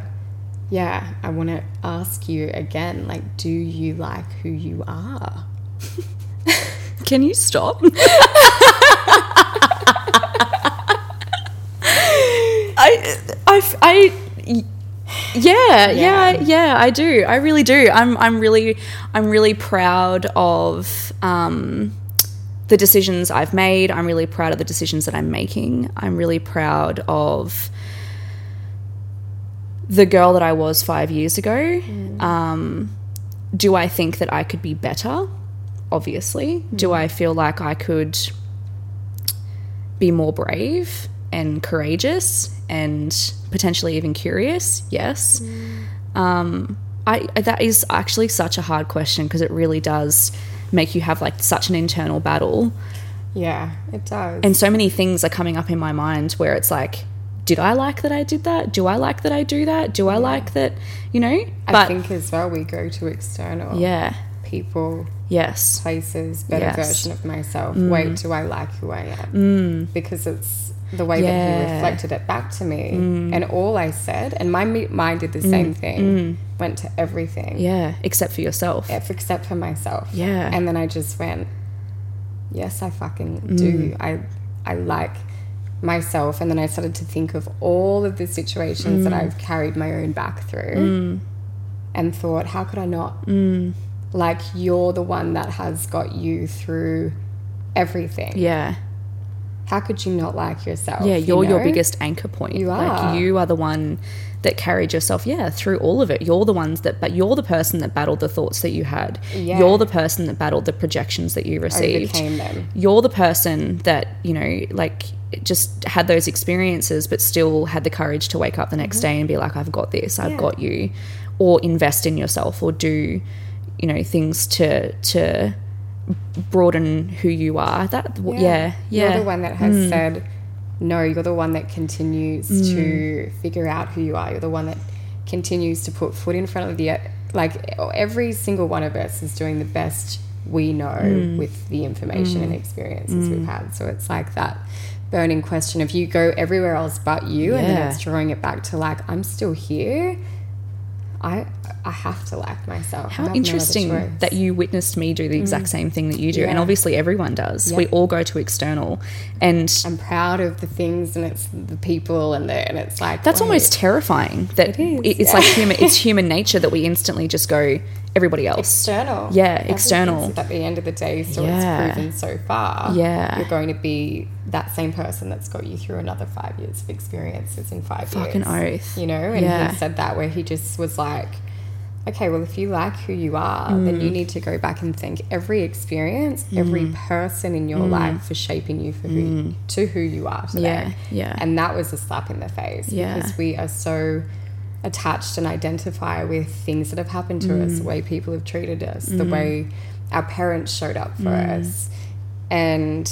yeah i want to ask you again like do you like who you are Can you stop? I, I, I, yeah, yeah, yeah, I do. I really do. I'm, I'm really, I'm really proud of um, the decisions I've made. I'm really proud of the decisions that I'm making. I'm really proud of the girl that I was five years ago. Um, do I think that I could be better? Obviously. Do I feel like I could be more brave and courageous and potentially even curious? Yes. Um, I that is actually such a hard question because it really does make you have like such an internal battle yeah it does and so many things are coming up in my mind where it's like did I like that I did that? Do I like that I do that? Do I like that, you know? i But think as well we go to external yeah. people Yes. places, better Yes. Mm. version of myself. Wait, do I like who I am? Because it's the way that he Mm. reflected it back to me. And all I said, and my mind did the same thing, went to everything, Yeah, except for yourself. if- except for myself. Yeah. And then I just went, yes, I fucking Mm. do. I, I like myself. And then I started to think of all of the situations Mm. that I've carried my own back through and thought, how could I not? Mm. Like, you're the one that has got you through everything. Yeah. How could you not like yourself? Yeah, you you're your biggest anchor point. You Like are. you are the one that carried yourself, yeah, through all of it. You're the ones that but you're the person that battled the thoughts that you had. Yeah. You're the person that battled the projections that you received. overcame them. You're the person that, you know, like just had those experiences but still had the courage to wake up the next day and be like I've got this. I've Mm-hmm. Yeah. got you or invest in yourself or do, you know, things to to broaden who you are. That yeah, yeah. You're the one that Mm. has said, no, you're the one that continues to figure out who you are. You're the one that continues to put foot in front of the, like, every single one of us is doing the best we know Mm. with the information and experiences we've had. So it's like that burning question of you go everywhere else but you, and then it's drawing it back to, like, I'm still here. I, I have to like myself. How have no interesting that you witnessed me do the exact same thing that you do. And Mm. Obviously, everyone does. We all go to external. And I'm proud of the things and it's the people and the and it's like that's wait, almost terrifying that It is, it's yeah. like human, it's human nature that we instantly just go, everybody else. external. Yeah, external. At the end of the day, so Yeah. it's proven so far. Yeah. you're going to be that same person that's got you through another five years of experiences in five Fucking years. oath. You know, and Yeah. he said that where he just was like. Okay, well, if you like who you are, then Mm. you need to go back and thank every experience, every person in your Mm. life for shaping you for who to who you are today. Yeah, yeah. And that was a slap in the face Yeah. because we are so attached and identify with things that have happened to us, Mm. the way people have treated us, the way our parents showed up for Mm. us. And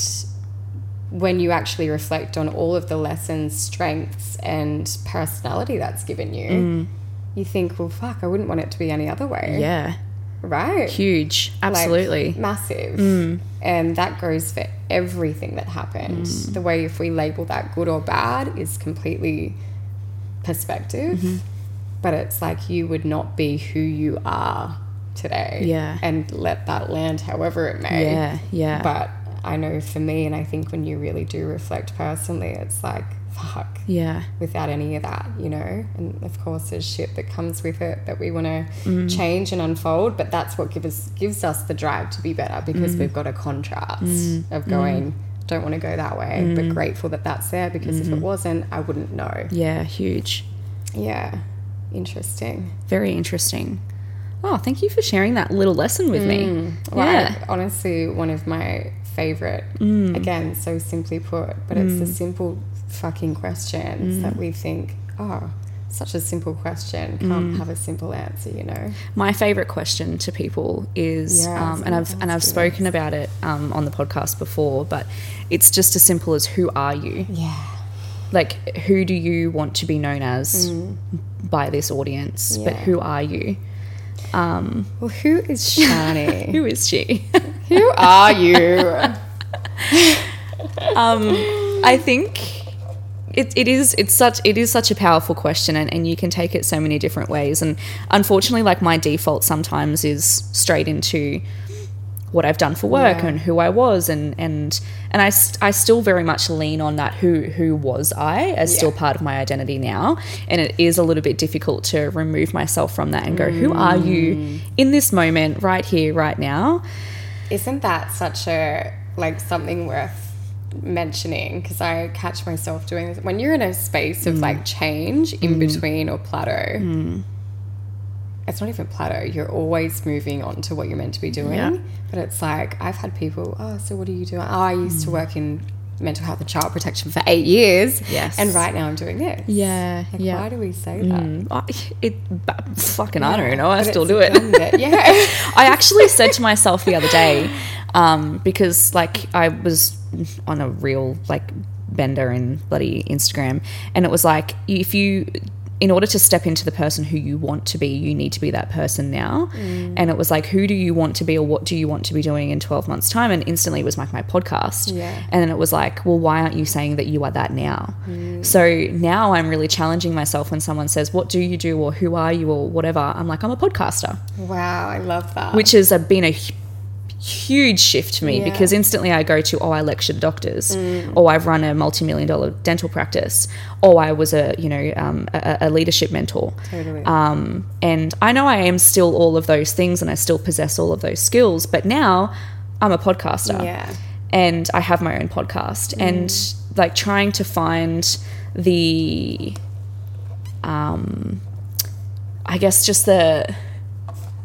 when you actually reflect on all of the lessons, strengths, and personality that's given you, you think, well, fuck, I wouldn't want it to be any other way. Mm. Yeah. Right? Huge. Like, Absolutely. massive. And that goes for everything that happened. The way, if we label that good or bad, is completely perspective. but it's like you would not be who you are today. Yeah. And let that land however it may. Yeah, yeah. But I know for me, and I think when you really do reflect personally, it's like, fuck, yeah. without any of that, you know? And of course, there's shit that comes with it that we want to Mm. change and unfold, but that's what gives, us gives us the drive to be better because Mm. we've got a contrast of going, don't want to go that way, Mm. but grateful that that's there because if it Mm-hmm. wasn't, I wouldn't know. Yeah, huge. Yeah. Interesting. Very interesting. Oh, thank you for sharing that little lesson with me. Well, Yeah. I- honestly, one of my favorite, Mm. again, so simply put, but it's the simple fucking questions Mm. that we think, oh, such a simple question Mm. can't have a simple answer, you know? My favorite question to people is, Yeah, um, and I've and I've spoken about it um, on the podcast before, but it's just as simple as who are you? Yeah. Like, who do you want to be known as by this audience? But Mm. Who are you? Um, Well, who is Shani? who is she? who are you? um, I think it, it is it's such it is such a powerful question and, and you can take it so many different ways and unfortunately like my default sometimes is straight into what I've done for work Yeah. and who I was and and and I, I still very much lean on that who who was I as still part of my identity now and it is a little bit difficult to remove myself from that and go who are you Mm. in this moment right here right now Isn't that such a, like, something worth mentioning? Because I catch myself doing this. When you're in a space of, like, mm. change in mm. between or plateau, mm. it's not even plateau. You're always moving on to what you're meant to be doing. Yeah. But it's like, I've had people, oh, so what are you doing? Oh, I used to work in mental health and child protection for eight years. Yes. And right now I'm doing this. Yeah, Like, yeah. why do we say that? Mm, I, it fucking I don't know I still do it it. Yeah. I actually said to myself the other day, um, because like I was on a real like bender in bloody Instagram, and it was like if you, in order to step into the person who you want to be, you need to be that person now. Mm. And it was like, who do you want to be, or what do you want to be doing in twelve months' time? And instantly, it was like my podcast. Yeah. And then it was like, well, why aren't you saying that you are that now? Mm. So now I'm really challenging myself when someone says, "What do you do?" or "Who are you?" or whatever. I'm like, I'm a podcaster wow, I love that. which has been a huge shift for me Yeah. because instantly I go to oh I lecture to doctors. Or I've run a multi-million dollar dental practice. Or I was a you know um, a, a leadership mentor. Totally. um, and I know I am still all of those things and I still possess all of those skills but now I'm a podcaster. Yeah. and I have my own podcast. And like trying to find the um I guess just the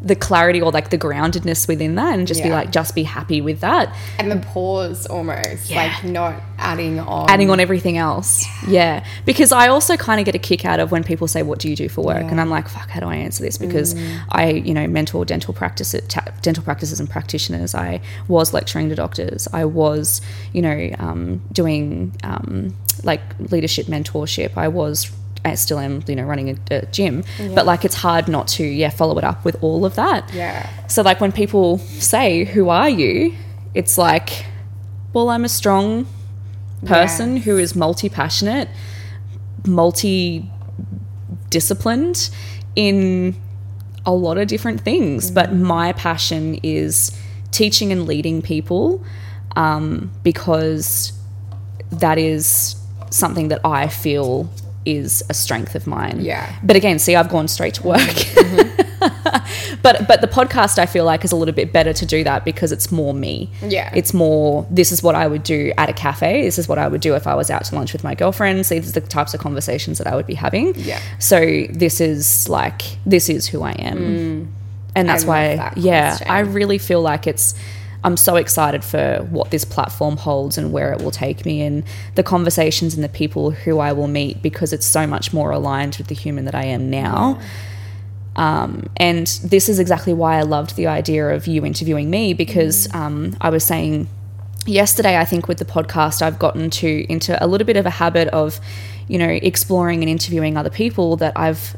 the clarity or like the groundedness within that and just be like just be happy with that. And the pause almost, Yeah. like not adding on. adding on everything else. Yeah, because i also kind of get a kick out of when people say what do you do for work? And i'm like fuck how do i answer this? Because i you know mentor dental practice ta- dental practices and practitioners. I was lecturing to doctors. I was you know um, doing um, like leadership mentorship. I was I still am, you know, running a, a gym, but like it's hard not to, yeah, follow it up with all of that. Yeah. So, like, when people say, Who are you? It's like, Well, I'm a strong person Yes. who is multi passionate, multi disciplined in a lot of different things. But my passion is teaching and leading people um, because that is something that I feel is a strength of mine. Yeah. But again, see, I've gone straight to work. but but the podcast I feel like is a little bit better to do that because it's more me. Yeah. It's more this is what I would do at a cafe. This is what I would do if I was out to lunch with my girlfriends. These are the types of conversations that I would be having. Yeah. So this is like this is who I am. And that's Mm. I why that yeah. I really feel like it's I'm so excited for what this platform holds and where it will take me and the conversations and the people who I will meet because it's so much more aligned with the human that I am now. Um, and this is exactly why I loved the idea of you interviewing me because um, I was saying yesterday, I think with the podcast, I've gotten to into a little bit of a habit of, you know, exploring and interviewing other people that I've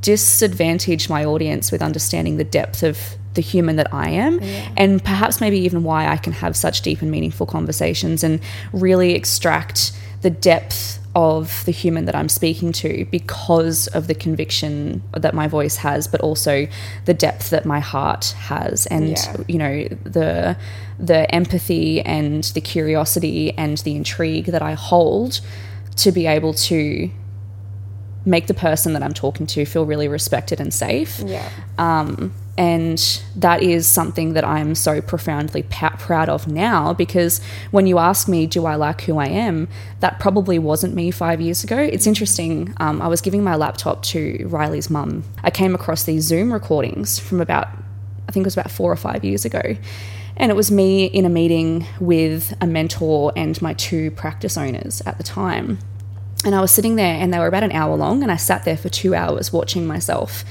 disadvantaged my audience with understanding the depth of the human that I am, and perhaps maybe even why I can have such deep and meaningful conversations and really extract the depth of the human that I'm speaking to because of the conviction that my voice has, but also the depth that my heart has, and Yeah. you know the the empathy and the curiosity and the intrigue that I hold to be able to make the person that I'm talking to feel really respected and safe. Yeah. Um, and that is something that I'm so profoundly pa- proud of now because when you ask me, do I like who I am, that probably wasn't me five years ago. It's interesting. Um, I was giving my laptop to Riley's mum. I came across these Zoom recordings from about, I think it was about four or five years ago. And it was me in a meeting with a mentor and my two practice owners at the time. And I was sitting there, and they were about an hour long, and I sat there for two hours watching myself.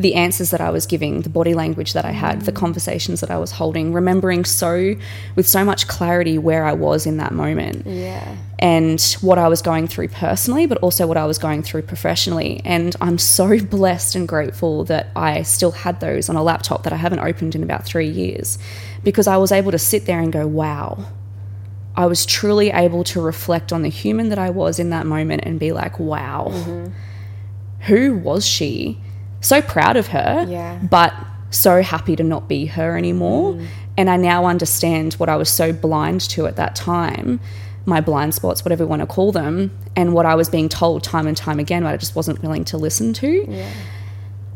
The answers that I was giving, the body language that I had, the conversations that I was holding, remembering so with so much clarity where I was in that moment Yeah. and what I was going through personally, but also what I was going through professionally. And I'm so blessed and grateful that I still had those on a laptop that I haven't opened in about three years because I was able to sit there and go, wow. I was truly able to reflect on the human that I was in that moment and be like, wow, mm-hmm. who was she? So proud of her, Yeah. but so happy to not be her anymore. And I now understand what I was so blind to at that time my blind spots, whatever you want to call them, and what I was being told time and time again, but I just wasn't willing to listen to. Yeah.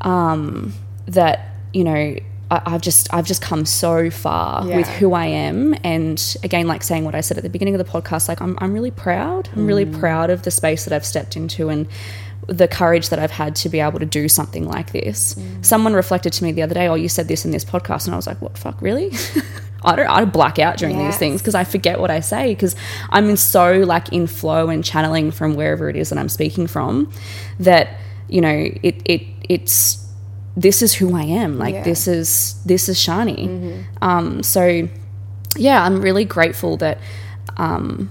Um, that, you know, I, I've just I've just come so far Yeah. with who I am, and again, like saying what I said at the beginning of the podcast, like I'm I'm really proud. I'm really proud of the space that I've stepped into and the courage that I've had to be able to do something like this. Someone reflected to me the other day, "Oh, you said this in this podcast," and I was like, "What? Fuck, really?" I don't. I black out during these things because I forget what I say because I'm in so like in flow and channeling from wherever it is that I'm speaking from that you know it it it's this is who I am. Like Yeah. this is this is Shani. Um, so yeah, I'm really grateful that um,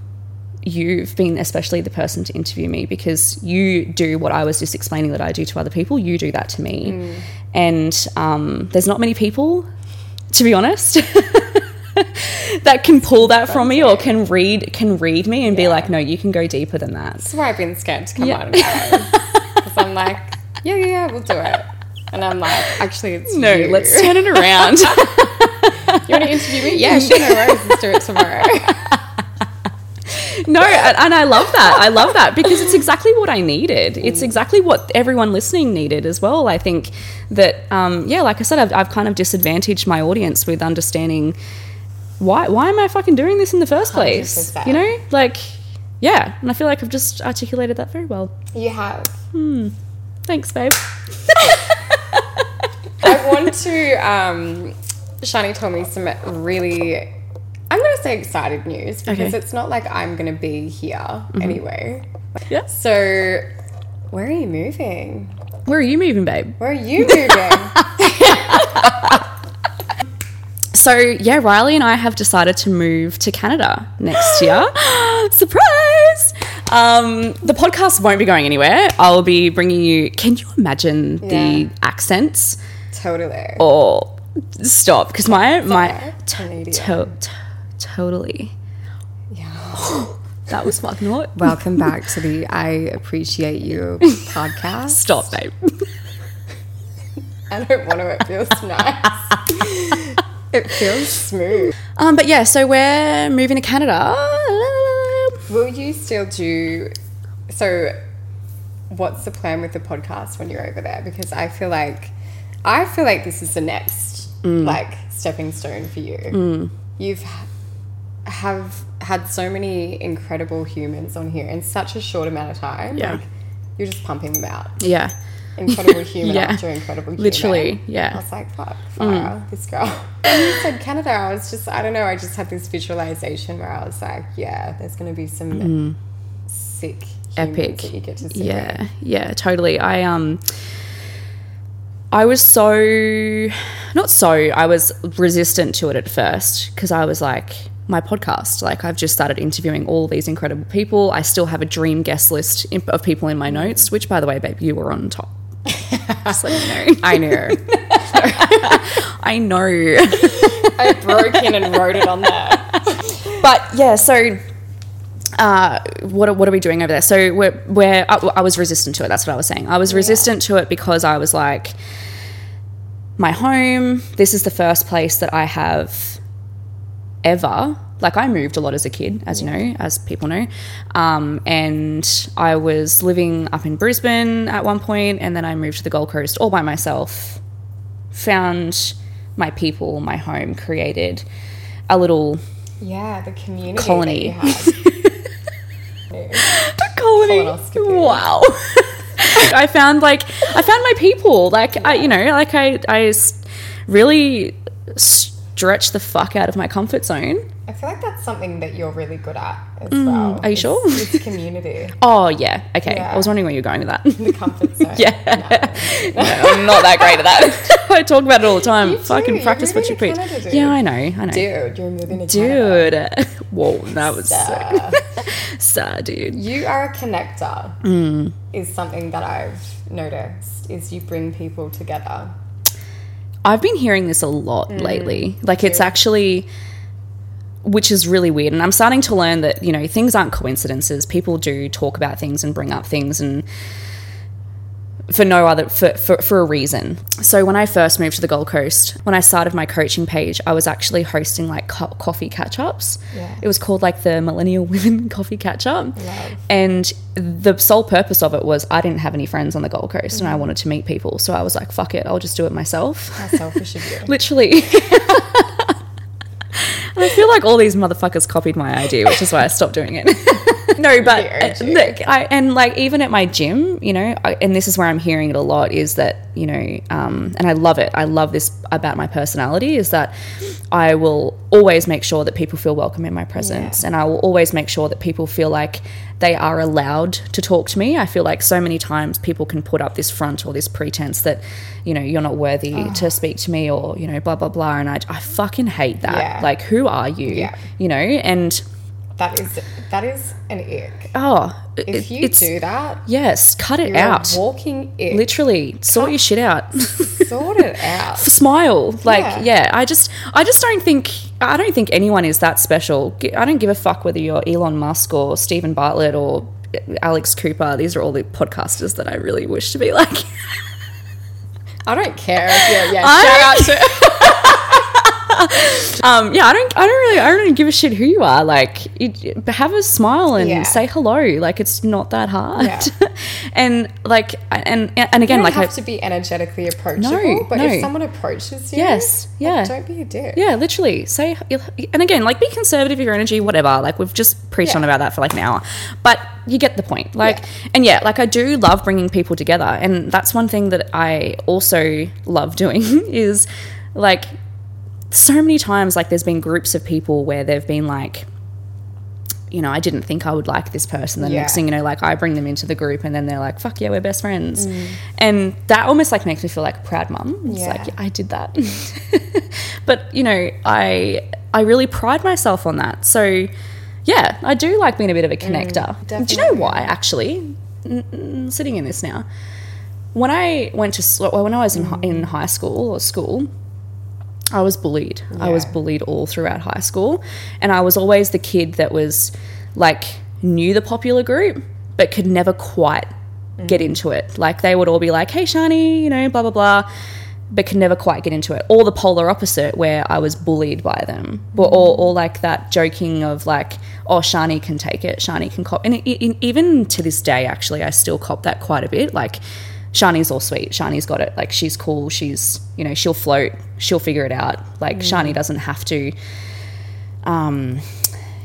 you've been especially the person to interview me because you do what I was just explaining that I do to other people. You do that to me, and um, there's not many people, to be honest. that can pull that from me or can read can read me and be like no you can go deeper than that That's why I've been scared to come Yeah. out about Because I'm like, yeah, yeah, yeah, we'll do it. And I'm like, actually, it's no you. let's turn it around You want to interview me? Yeah, sure, no worries. Let's do it tomorrow. No, and, I love that. I love that because it's exactly what I needed. It's exactly what everyone listening needed as well. I think that, um, yeah, like I said, I've, I've kind of disadvantaged my audience with understanding why why am I fucking doing this in the first place? 100%. You know, like yeah, and I feel like I've just articulated that very well. You have. Thanks, babe. I want to. Um, Shani told me some really. I'm going to say excited news because Okay. Mm-hmm. it's not like I'm going to be here anyway. Yeah. So, where are you moving? Where are you moving, babe? Where are you moving? So yeah, Riley and I have decided to move to Canada next year. Surprise! Um, the podcast won't be going anywhere. I'll be bringing you. Can you imagine the accents? totally. Or stop, because my my Canadian. to, to, totally. Yeah. That was fucking hot. Welcome back to the I Appreciate You podcast. Stop, babe. I don't want to. It feels nice. it feels smooth. Um, but yeah, so we're moving to Canada. Will you still do? So, what's the plan with the podcast when you're over there? Because I feel like, I feel like this is the next like stepping stone for you. You've ha- have had so many incredible humans on here in such a short amount of time. Yeah. Like, you're just pumping them out. Yeah. Incredible human Yeah. after incredible human. Literally, yeah. I was like, fuck, fire, this girl. When you said Canada, I was just, I don't know, I just had this visualization where I was like, yeah, there's going to be some sick Mm. Epic. that you get to see. Yeah, yeah, totally. I um I was so not so, I was resistant to it at first because I was like my podcast, like I've just started interviewing all these incredible people. I still have a dream guest list of people in my notes, which by the way, babe, you were on top. Just let you know. I know. I know. I broke in and wrote it on there. but yeah, so uh, what are, what are we doing over there? So we're, we're I, I was resistant to it. That's what I was saying. I was resistant to it because I was like, my home. This is the first place that I have ever. Like I moved a lot as a kid, as you know, as people know, um, and I was living up in Brisbane at one point, and then I moved to the Gold Coast all by myself. Found my people, my home, created a little Yeah, the community. Colony. Colony. Wow. I found like I found my people. Like I, you know, like I I really stretched the fuck out of my comfort zone. I feel like that's something that you're really good at as well. Mm, are you It's- sure? It's community, Oh yeah, okay. Yeah. I was wondering where you're going with that. the comfort zone. yeah, no, I'm not that great at that. I talk about it all the time. You do, Fucking you're practice what you preach. Canada. Yeah, I know. I know. Dude, you're moving to Canada. Dude. Whoa, that was Uh, sick. Sad, dude. you are a connector. Mm. Is something that I've noticed. Is you bring people together. I've been hearing this a lot Mm. lately. Like it's actually which is really weird and I'm starting to learn that, you know, things aren't coincidences. People do talk about things and bring up things and for no other for, for, for a reason. So when I first moved to the Gold Coast, when I started my coaching page, I was actually hosting like co- coffee catch-ups. Yeah. It was called like the Millennial Women Coffee Catch-up. Love. And the sole purpose of it was I didn't have any friends on the Gold Coast and I mm-hmm. wanted to meet people. So I was like, fuck it, I'll just do it myself. How selfish of you. Literally. I feel like all these motherfuckers copied my idea, which is why I stopped doing it. no, but uh, look, I, and like even at my gym, you know, I, and this is where I'm hearing it a lot is that you know, um, and I love it. I love this about my personality is that I will always make sure that people feel welcome in my presence, Yeah. and I will always make sure that people feel like they are allowed to talk to me. I feel like so many times people can put up this front or this pretense that, you know, you're not worthy to speak to me or, you know, blah, blah, blah. And I, I fucking hate that. Yeah. Like, who are you? Yeah. You know, and That is that is an ick. oh, If you do that, yes, cut it you're out. a walking ick. Literally, sort your shit out. Sort it out. Smile, like Yeah. yeah. I just, I just don't think, I don't think anyone is that special. I don't give a fuck whether you're Elon Musk or Steven Bartlett or eh, Alex Cooper. These are all the podcasters that I really wish to be like. I don't care. Yeah, yeah. I Shout out to um, yeah, I don't, I don't really, I don't really give a shit who you are. Like, you, have a smile and Yeah. say hello. Like, it's not that hard. Yeah. and like, and and You again, don't like, have I, to be energetically approachable, No, but no. if someone approaches you, Yes, like, yeah. don't be a dick. yeah, literally say, and again, like, be conservative of your energy, whatever. Like, we've just preached Yeah. on about that for like an hour, but you get the point. Like, Yeah. and yeah, like, I do love bringing people together, and that's one thing that I also love doing is like so many times like there's been groups of people where they've been like you know, I didn't think I would like this person. The Yeah. next thing you know, like I bring them into the group and then they're like, fuck yeah, we're best friends. Mm. And that almost like makes me feel like a proud mum. It's Yeah. like, yeah, I did that. but, you know, I I really pride myself on that. So yeah, I do like being a bit of a connector. do you know why actually? Sitting in this now. When I went to well, when I was in, hi- in high school or school, I was bullied. I was bullied all throughout high school. And I was always the kid that was like knew the popular group, but could never quite mm. get into it. Like they would all be like, hey, Shani, you know, blah, blah, blah, but could never quite get into it. Or the polar opposite, where I was bullied by them. Or, or, mm. or like that joking of like, oh, Shani can take it, Shani can cop. And it, it, even to this day, actually, I still cop that quite a bit. Like, Shani's all sweet. Shani's got it. Like she's cool. She's you know she'll float. She'll figure it out. Like Shani doesn't have to. Um,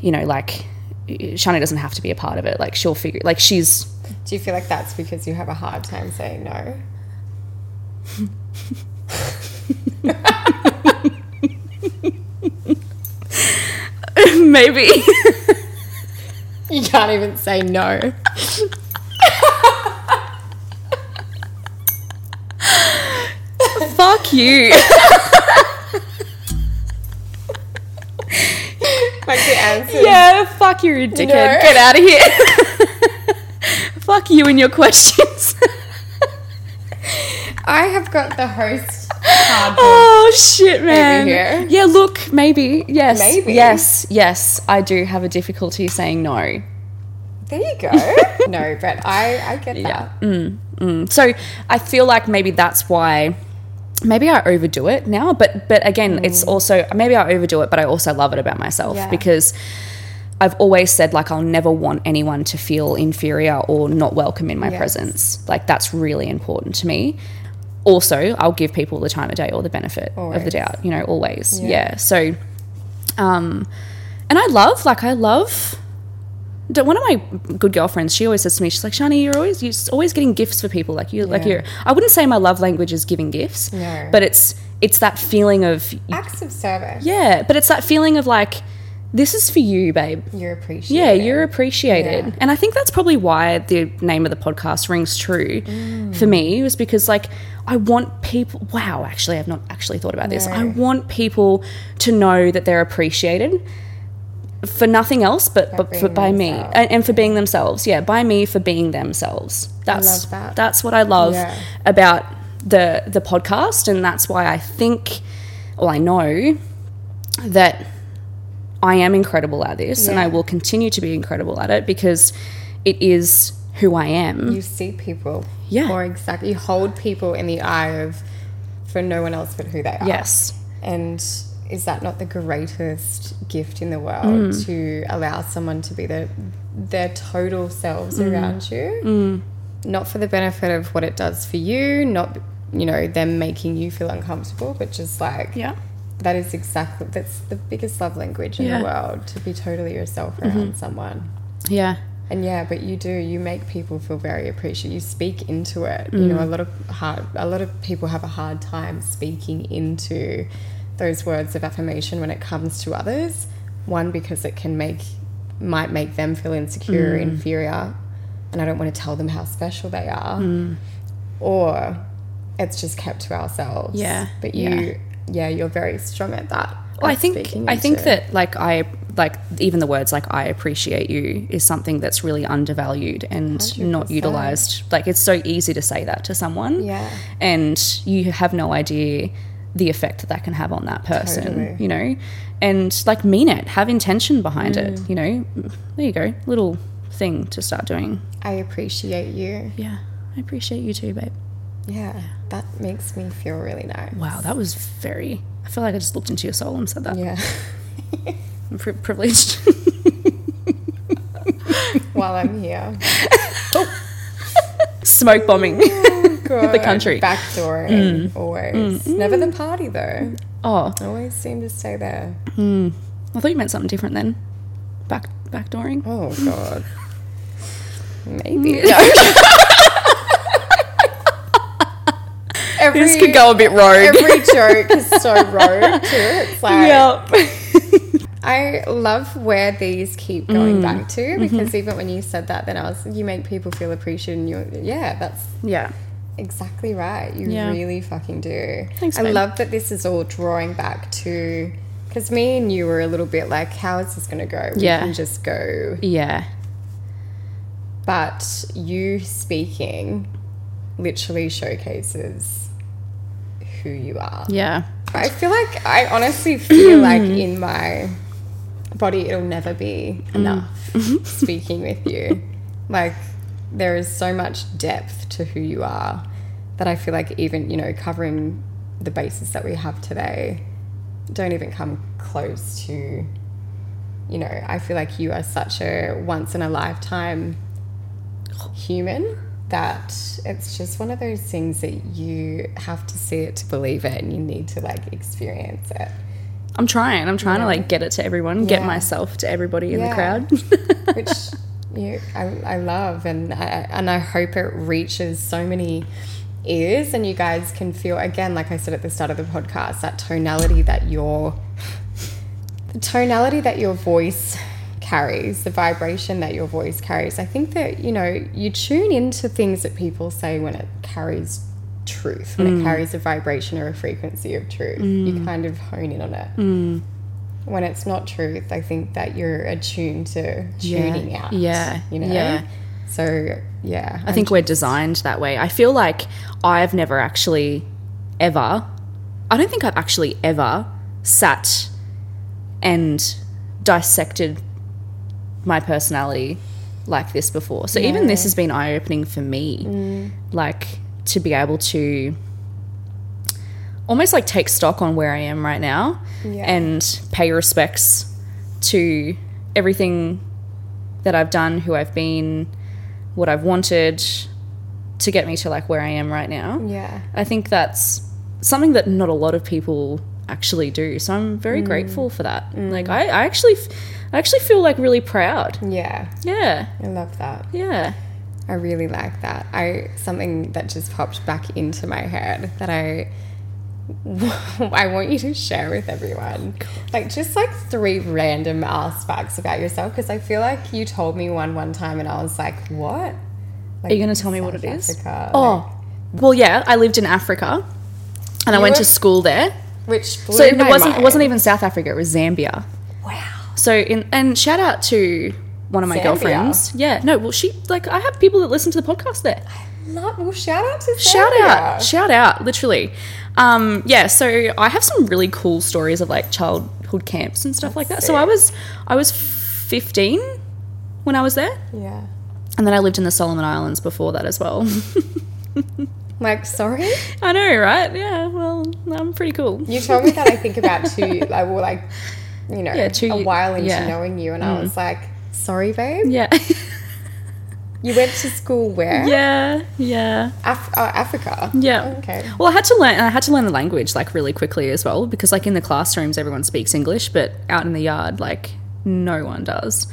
you know, like Shani doesn't have to be a part of it. Like she'll figure. Like she's Do you feel like that's because you have a hard time saying no? maybe. You can't even say no. Fuck you. Like the answer. yeah, fuck you, you dickhead. No. Get out of here. fuck you and your questions. I have got the host card. Oh shit, man. Yeah, look, maybe. Yes. Maybe. Yes, yes. I do have a difficulty saying no. There you go. no, but I, I get that. Mm. Yeah. So I feel like maybe that's why maybe I overdo it now, but but again, it's also maybe I overdo it, but I also love it about myself Yeah. because I've always said like I'll never want anyone to feel inferior or not welcome in my Yes. presence. Like that's really important to me. Also, I'll give people the time of day or the benefit of the doubt, you know, always. Yeah. Yeah. So um and I love like I love one of my good girlfriends, she always says to me, she's like, Shani, you're always you're always getting gifts for people. Like you like you're I wouldn't say my love language is giving gifts. No. But it's it's that feeling of Acts of service. yeah, but it's that feeling of like this is for you, babe. You're appreciated. Yeah, you're appreciated. Yeah. And I think that's probably why the name of the podcast rings true Mm. for me, was because like I want people wow, actually I've not actually thought about this. No. I want people to know that they're appreciated for nothing else but, but for by me and, and for being themselves. Yeah, by me for being themselves. That's love that. that's what I love Yeah. about the the podcast and that's why I think well I know that I am incredible at this and I will continue to be incredible at it because it is who I am. You see people. Yeah. Or exactly. You hold people in the eye of for no one else but who they are. yes. And is that not the greatest gift in the world Mm. to allow someone to be their their total selves Mm. around you? Not for the benefit of what it does for you, not you know them making you feel uncomfortable, but just like Yeah. that is exactly that's the biggest love language in Yeah. Mm-hmm. the world to be totally yourself around someone. Yeah. And yeah, but you do. You make people feel very appreciated. You speak into it. You know, a lot of hard. A lot of people have a hard time speaking into those words of affirmation when it comes to others. One because it can make might make them feel insecure, mm. inferior, and I don't want to tell them how special they are. Mm. Or it's just kept to ourselves. Yeah, But you, yeah, you're very strong at that. Well, I think I think it. that like I like even the words like I appreciate you is something that's really undervalued and not 100%. utilized. Like it's so easy to say that to someone. Yeah. And you have no idea the effect that that can have on that person, Totally. you know? And like mean it, have intention behind Mm. it, you know? There you go. Little thing to start doing. I appreciate you. Yeah. I appreciate you too, babe. Yeah, that makes me feel really nice. Wow, that was very I feel like I just looked into your soul and said that. Yeah. I'm pri- privileged. While I'm here. Smoke bombing. The country. Backdooring. Mm. Mm. Always. Mm. Never the party though. Oh, I always seem to stay there. I thought you meant something different then. Back backdooring. Oh god. Maybe. every, This could go a bit rogue. every joke is so rogue too. It's like Yep. I love where these keep going Mm. back to Mm-hmm. because even when you said that, then I was you make people feel appreciated. And you're yeah, that's yeah. Exactly right. You Yeah. really fucking do. Thanks, I babe. love that this is all drawing back to because me and you were a little bit like, how is this going to go? We Yeah. can just go. Yeah. But you speaking literally showcases who you are. Yeah. I feel like I honestly feel like in my body it'll never be mm. enough mm-hmm. speaking with you. Like there is so much depth to who you are that I feel like even, you know, covering the basis that we have today don't even come close to you know, I feel like you are such a once in a lifetime human that it's just one of those things that you have to see it to believe it and you need to like experience it. I'm trying. I'm trying to like get it to everyone, get myself to everybody in the crowd. which you I, I love and I, and I hope it reaches so many ears and you guys can feel again like I said at the start of the podcast that tonality that your the tonality that your voice carries the vibration that your voice carries. I think that you know you tune into things that people say when it carries truth when it mm. carries a vibration or a frequency of truth. You mm. kind of hone in on it mm. When it's not truth, I think that you're attuned to tuning out. Yeah. You know? Yeah. So, yeah. I think we're designed that way. I feel like I've never actually ever, I don't think I've actually ever sat and dissected my personality like this before. So even this has been eye opening for me. Mm. Like to be able to almost like take stock on where I am right now Yeah. and pay respects to everything that I've done, who I've been, what I've wanted to get me to like where I am right now. Yeah. I think that's something that not a lot of people actually do. So I'm very mm. grateful for that. Mm. Like I, I actually, f- I actually feel like really proud. Yeah. Yeah, I love that. yeah. I really like that. I something that just popped back into my head that I I want you to share with everyone. Like just like three random ass facts about yourself because I feel like you told me one one time and I was like, "What?" Like, Are you going to tell me what it is?" Africa, Oh, well, yeah. I lived in Africa, and I went were- to school there. which blew So it wasn't it mind. wasn't even South Africa. It was Zambia. wow. So in and shout out to one of my Zambia? girlfriends. Yeah, no, well she like I have people that listen to the podcast there. Love, well, shout out to Shout out, shout out, literally. Um, yeah, so I have some really cool stories of like childhood camps and stuff like that. So I was I was 15 when I was there, Yeah. and then I lived in the Solomon Islands before that as well. Like, sorry. I know, right? Yeah, well, I'm pretty cool. You told me that I think about two, like, well, like, you know, Yeah, two a while into yeah. Mm. knowing you, and I was like, sorry, babe. Yeah, You went to school where? yeah, yeah. Af- oh, Africa. Yeah. Okay. Well, I had to learn. I had to learn the language like really quickly as well because like in the classrooms everyone speaks English, but out in the yard like no one does.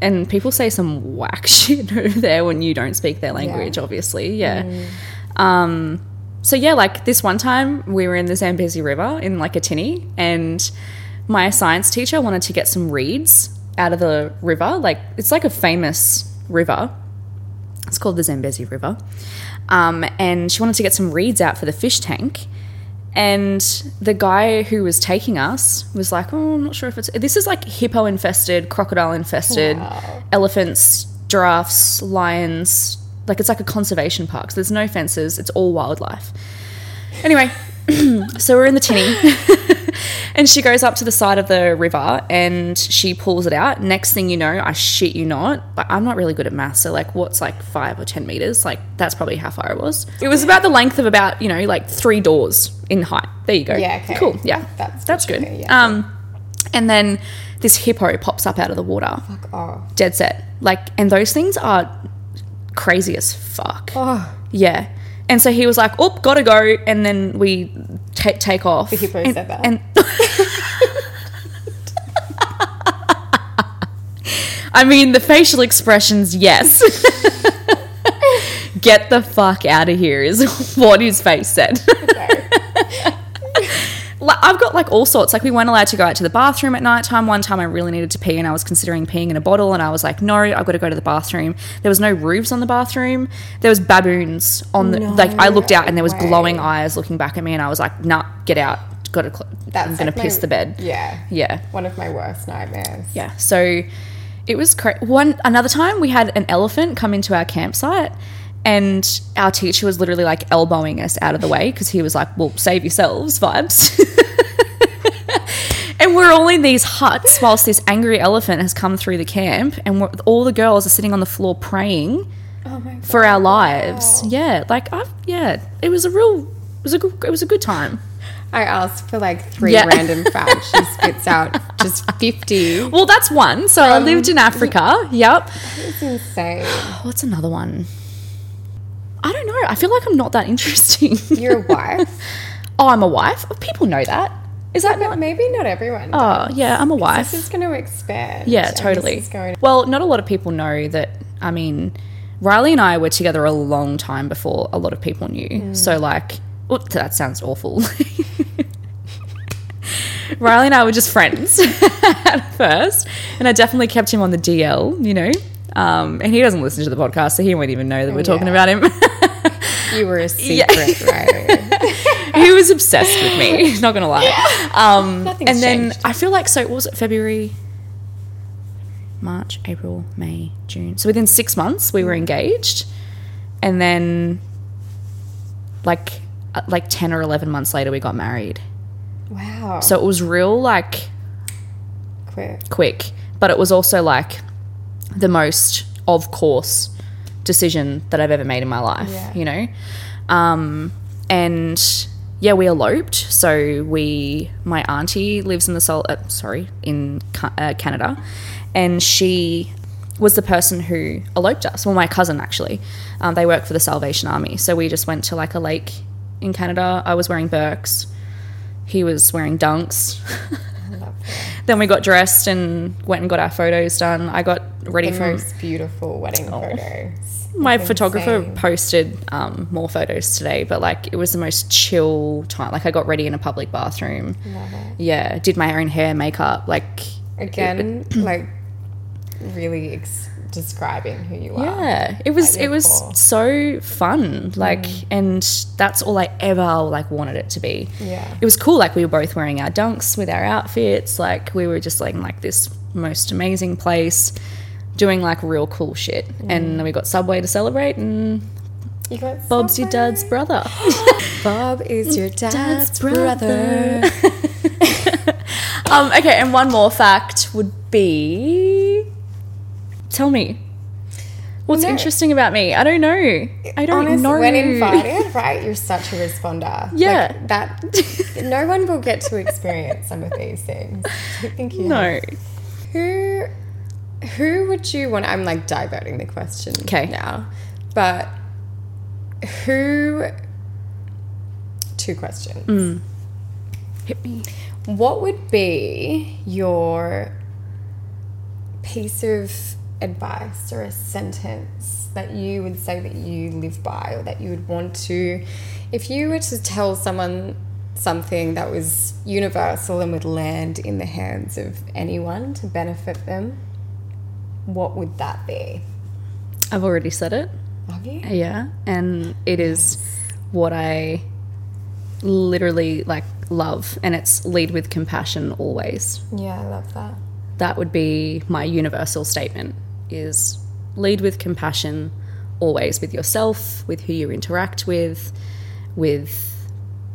And people say some whack shit over there when you don't speak their language. Obviously, yeah. Um, so yeah, like this one time we were in the Zambezi River in like a tinny, and my science teacher wanted to get some reeds out of the river. Like it's like a famous river. It's called the Zambezi River. Um, and she wanted to get some reeds out for the fish tank. And the guy who was taking us was like, "Oh, I'm not sure if it's this is like hippo infested, crocodile infested, Wow. elephants, giraffes, lions. Like it's like a conservation park. So there's no fences. It's all wildlife." Anyway, so we're in the tinny, and she goes up to the side of the river and she pulls it out. Next thing you know, I shit you not, like I'm not really good at math, so like what's like five or ten meters? Like that's probably how far it was. It was about the length of about you know like three doors in height. There you go. Yeah, okay. Cool. Yeah, That's that's good yeah. Um, and then this hippo pops up out of the water, Fuck off. dead set. Like, and those things are crazy as fuck. Oh, Yeah. And so he was like, "Oh, gotta go," and then we ta take off. The hippo and, said that. And I mean, the facial expressions, yes. Get the fuck out of here is what his face said. like, I've got like all sorts. Like we weren't allowed to go out to the bathroom at night time. One time I really needed to pee and I was considering peeing in a bottle and I was like, no, I've got to go to the bathroom. There was no roofs on the bathroom. There was baboons on the like I looked out and there was way. glowing eyes looking back at me and I was like, nah, get out. Got to. Cl- That's I'm gonna like my- piss the bed. Yeah. Yeah. One of my worst nightmares. Yeah. So it was cra- one another time we had an elephant come into our campsite and our teacher was literally like elbowing us out of the way because he was like, "Well, save yourselves," vibes. and we're all in these huts whilst this angry elephant has come through the camp and all the girls are sitting on the floor praying Oh for our lives. Yeah, like I've, yeah, it was a real it was a good, it was a good time. I asked for like three Yeah. random facts. She spits out just 50. Well, that's one. So I lived in Africa. Yep. It's insane. What's another one? I don't know. I feel like I'm not that interesting. You're a wife? oh, I'm a wife. People know that. Is that but not? maybe not everyone. Oh, yeah, I'm a wife. This is going to expand. Yeah, totally. going Well, not a lot of people know that. I mean, Riley and I were together a long time before a lot of people knew. Mm. So, like, oh, that sounds awful. Riley and I were just friends at first, and I definitely kept him on the DL, you know. Um, and he doesn't listen to the podcast, so he won't even know that we're talking Yeah. about him. You were a secret, right? he was obsessed with me, not gonna lie. Um, and then changed. I feel like so was it February, March, April, May, June. So within six months we were Mm. engaged, and then like uh, like ten or eleven months later we got married. Wow. So it was real like quick. quick, but it was also like the most of course decision that I've ever made in my life, Yeah. you know? Um, and yeah, we eloped. So we, my auntie lives in the Sol, uh, sorry, in uh, Canada, and she was the person who eloped us. Well, my cousin actually. Um, they work for the Salvation Army, so we just went to like a lake in Canada. I was wearing Birks. He was wearing Dunks. I love that. then we got dressed and went and got our photos done. I got ready The for most beautiful wedding photos. my photographer insane. posted um, more photos today, but like it was the most chill time. Like I got ready in a public bathroom. It. Yeah, did my own hair, makeup. Like Again, like really ex- describing who you are. yeah, it was it was core. so fun. Like, and that's all I ever like wanted it to be. Yeah. it was cool. Like we were both wearing our dunks with our outfits. Like we were just like in like this most amazing place, doing like real cool shit. And then we got Subway to celebrate, and You got Bob's your dad's brother. Bob is your dad's, brother. um, okay, and one more fact would be, tell me. What's No. interesting about me? I don't know. I don't Honest, know. when invited, right? You're such a responder. Yeah. Like, that no one will get to experience some of these things. I think you No. Who who would you want I'm like diverting the question okay. now. But who two questions. Mm. Hit me. What would be your piece of advice or a sentence that you would say that you live by or that you would want to, if you were to tell someone something that was universal and would land in the hands of anyone to benefit them, what would that be? I've already said it. Have you? Yeah, and it is what I literally like love, and it's lead with compassion always. Yeah, I love that. That would be my universal statement: is lead with compassion always with yourself, with who you interact with, with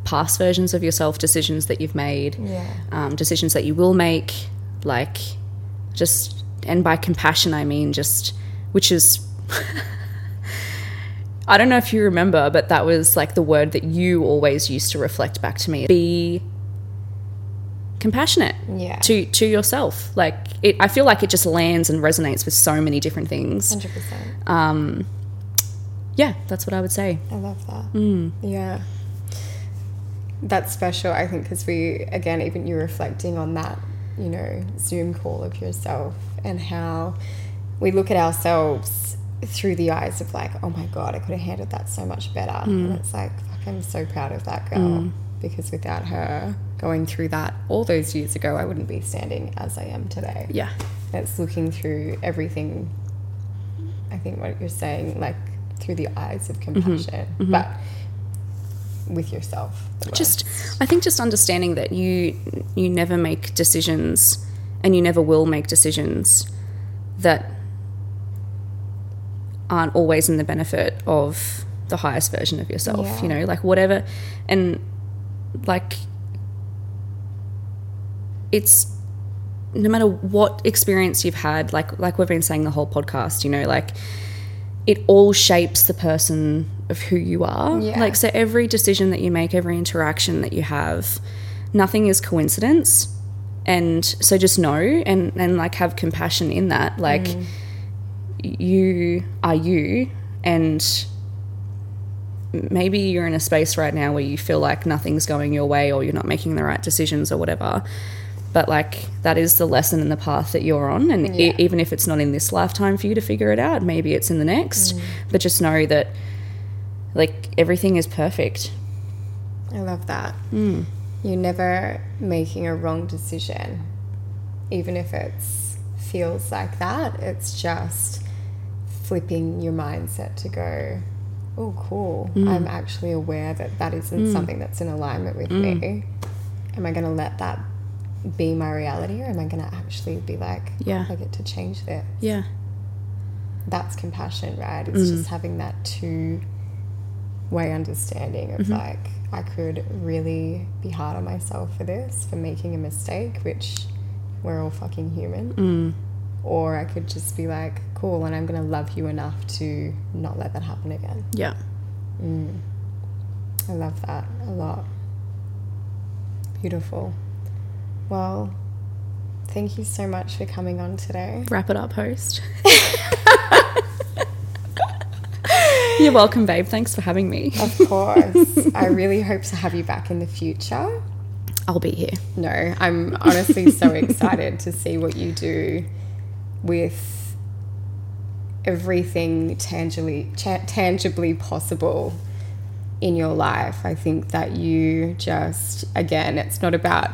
past versions of yourself, decisions that you've made, Yeah. um, decisions that you will make, like just, and by compassion, I mean just, which is, I don't know if you remember, but that was like the word that you always used to reflect back to me. Be compassionate Yeah. to to yourself. Like it, I feel like it just lands and resonates with so many different things. 100%. Um, yeah, that's what I would say. I love that. Mm. Yeah. That's special, I think, because we, again, even you reflecting on that, you know, Zoom call of yourself and how we look at ourselves through the eyes of like, oh my God, I could have handled that so much better. And mm. it's like, fuck, I'm so proud of that girl mm. because without her going through that all those years ago, I wouldn't be standing as I am today. Yeah, It's looking through everything. I think what you're saying, like through the eyes of mm-hmm. compassion, mm-hmm. but with yourself. just most. I think just understanding that you you never make decisions and you never will make decisions that aren't always in the benefit of the highest version of yourself. Yeah. You know, like whatever, and like it's no matter what experience you've had, like like we've been saying the whole podcast, you know, like it all shapes the person of who you are. Yeah. Like so every decision that you make, every interaction that you have, nothing is coincidence. And so just know and and like have compassion in that. Like mm. you are you and maybe you're in a space right now where you feel like nothing's going your way or you're not making the right decisions or whatever but like that is the lesson and the path that you're on and e- even if it's not in this lifetime for you to figure it out maybe it's in the next mm. but just know that like everything is perfect I love that. Mm. You're never making a wrong decision, even if it feels like that. It's just flipping your mindset to go, oh, cool. Mm. I'm actually aware that that isn't something that's in alignment with me. Am I going to let that be my reality, or am I going to actually be like, Yeah. I get to change this? yeah that's compassion, right? It's mm. just having that two way understanding of mm-hmm. like, I could really be hard on myself for this, for making a mistake, which we're all fucking human. Mm. or I could just be like, cool, and I'm going to love you enough to not let that happen again. Yeah. Mm. I love that a lot. Beautiful. Well, thank you so much for coming on today. Wrap it up, host. You're welcome, babe. Thanks for having me. Of course. I really hope to have you back in the future. I'll be here. No, I'm honestly so excited to see what you do with everything tangibly cha- tangibly possible in your life. I think that you just again, it's not about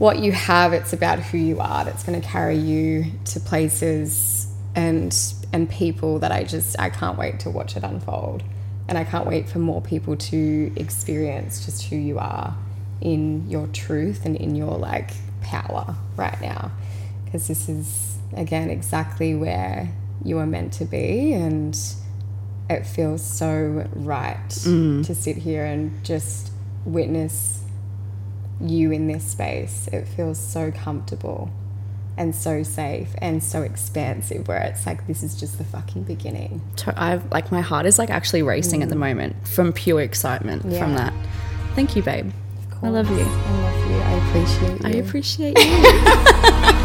what you have, it's about who you are that's going to carry you to places and and people that I just I can't wait to watch it unfold. And I can't wait for more people to experience just who you are in your truth and in your like power right now because this is again exactly where you are meant to be and it feels so right mm. to sit here and just witness you in this space it feels so comfortable and so safe and so expansive where it's like this is just the fucking beginning I've like my heart is like actually racing at the mm. moment from pure excitement from that. Thank you, babe. I love you. I love you I appreciate you I appreciate you.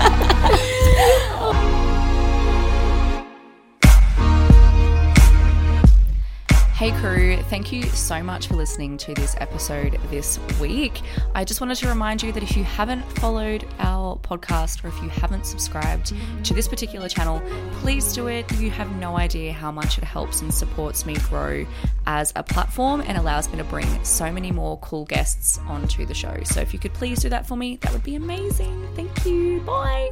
Hey crew, thank you so much for listening to this episode this week. I just wanted to remind you that if you haven't followed our podcast or if you haven't subscribed to this particular channel, please do it. You have no idea how much it helps and supports me grow as a platform and allows me to bring so many more cool guests onto the show. So if you could please do that for me, that would be amazing. Thank you. Bye.